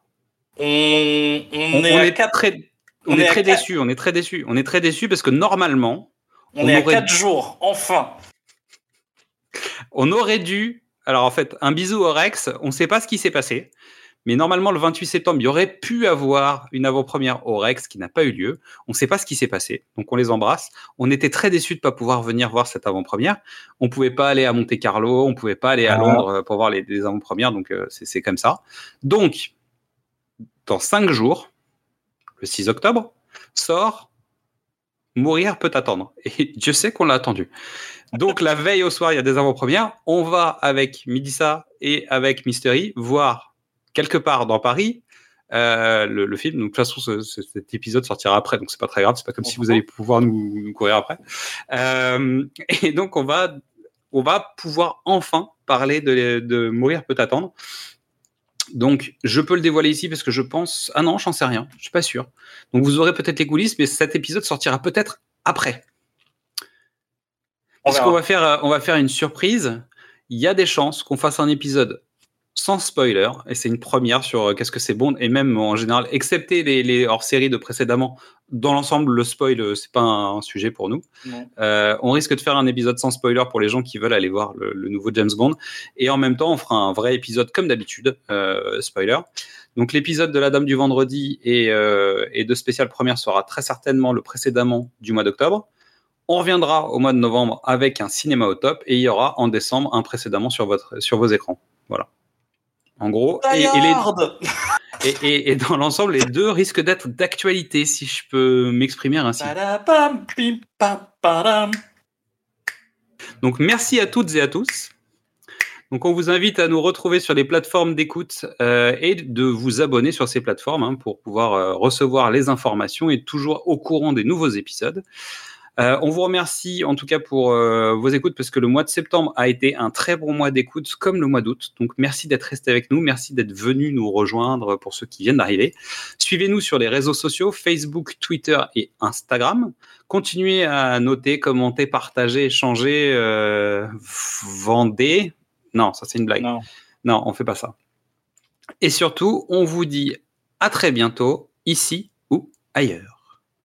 on, est, à est très, on, on est, est à très déçus. On est très déçus. On est très déçus parce que normalement, on est à aurait- 4 jours, enfin. on aurait dû. Alors en fait, un bisou au Rex. On ne sait pas ce qui s'est passé. Mais normalement, le 28 septembre, il y aurait pu avoir une avant-première au Rex qui n'a pas eu lieu. On ne sait pas ce qui s'est passé, donc on les embrasse. On était très déçus de ne pas pouvoir venir voir cette avant-première. On ne pouvait pas aller à Monte Carlo, on ne pouvait pas aller à Ah. Londres euh, pour voir les, les avant-premières, donc euh, c'est comme ça. Donc, dans cinq jours, le 6 octobre, sort Mourir peut attendre. Et Dieu sait qu'on l'a attendu. Donc la veille au soir, il y a des avant-premières. On va avec Midissa et avec Mystery voir quelque part dans Paris euh, le, film. Donc, de toute façon, ce- ce- cet épisode sortira après, donc c'est pas très grave. C'est pas comme si vous allez pouvoir nous, courir après. Euh, et donc, on va, on va pouvoir enfin parler de Mourir peut attendre. Donc, je peux le dévoiler ici parce que je pense. Ah non, j'en sais rien. Je suis pas sûr. Donc, vous aurez peut-être les coulisses, mais cet épisode sortira peut-être après. Parce qu'on va faire, euh, on va faire une surprise. Il y a des chances qu'on fasse un épisode sans spoiler, et c'est une première sur euh, qu'est-ce que c'est Bond, et même en général, excepté les, les hors-séries de précédemment, dans l'ensemble, le spoil, euh, c'est pas un, un sujet pour nous. Euh, on risque de faire un épisode sans spoiler pour les gens qui veulent aller voir le, le nouveau James Bond, et en même temps, on fera un vrai épisode comme d'habitude, euh, spoiler. Donc l'épisode de la Dame du Vendredi et, euh, et de spécial première sera très certainement le précédemment du mois d'octobre. On reviendra au mois de novembre avec un cinéma au top et il y aura en décembre un précédemment sur, votre, sur vos écrans. Voilà. En gros, et, et les- et, dans l'ensemble, les deux risquent d'être d'actualité, si je peux m'exprimer ainsi. Donc merci à toutes et à tous. Donc on vous invite à nous retrouver sur les plateformes d'écoute euh, et de vous abonner sur ces plateformes hein, pour pouvoir euh, recevoir les informations et toujours au courant des nouveaux épisodes. Euh, on vous remercie en tout cas pour euh, vos écoutes parce que le mois de septembre a été un très bon mois d'écoute comme le mois d'août. Donc merci d'être resté avec nous, merci d'être venu nous rejoindre pour ceux qui viennent d'arriver. Suivez-nous sur les réseaux sociaux Facebook, Twitter et Instagram. Continuez à noter, commenter, partager, échanger, euh, vendez. Non, ça c'est une blague. Non. non, on fait pas ça. Et surtout, on vous dit à très bientôt, ici ou ailleurs.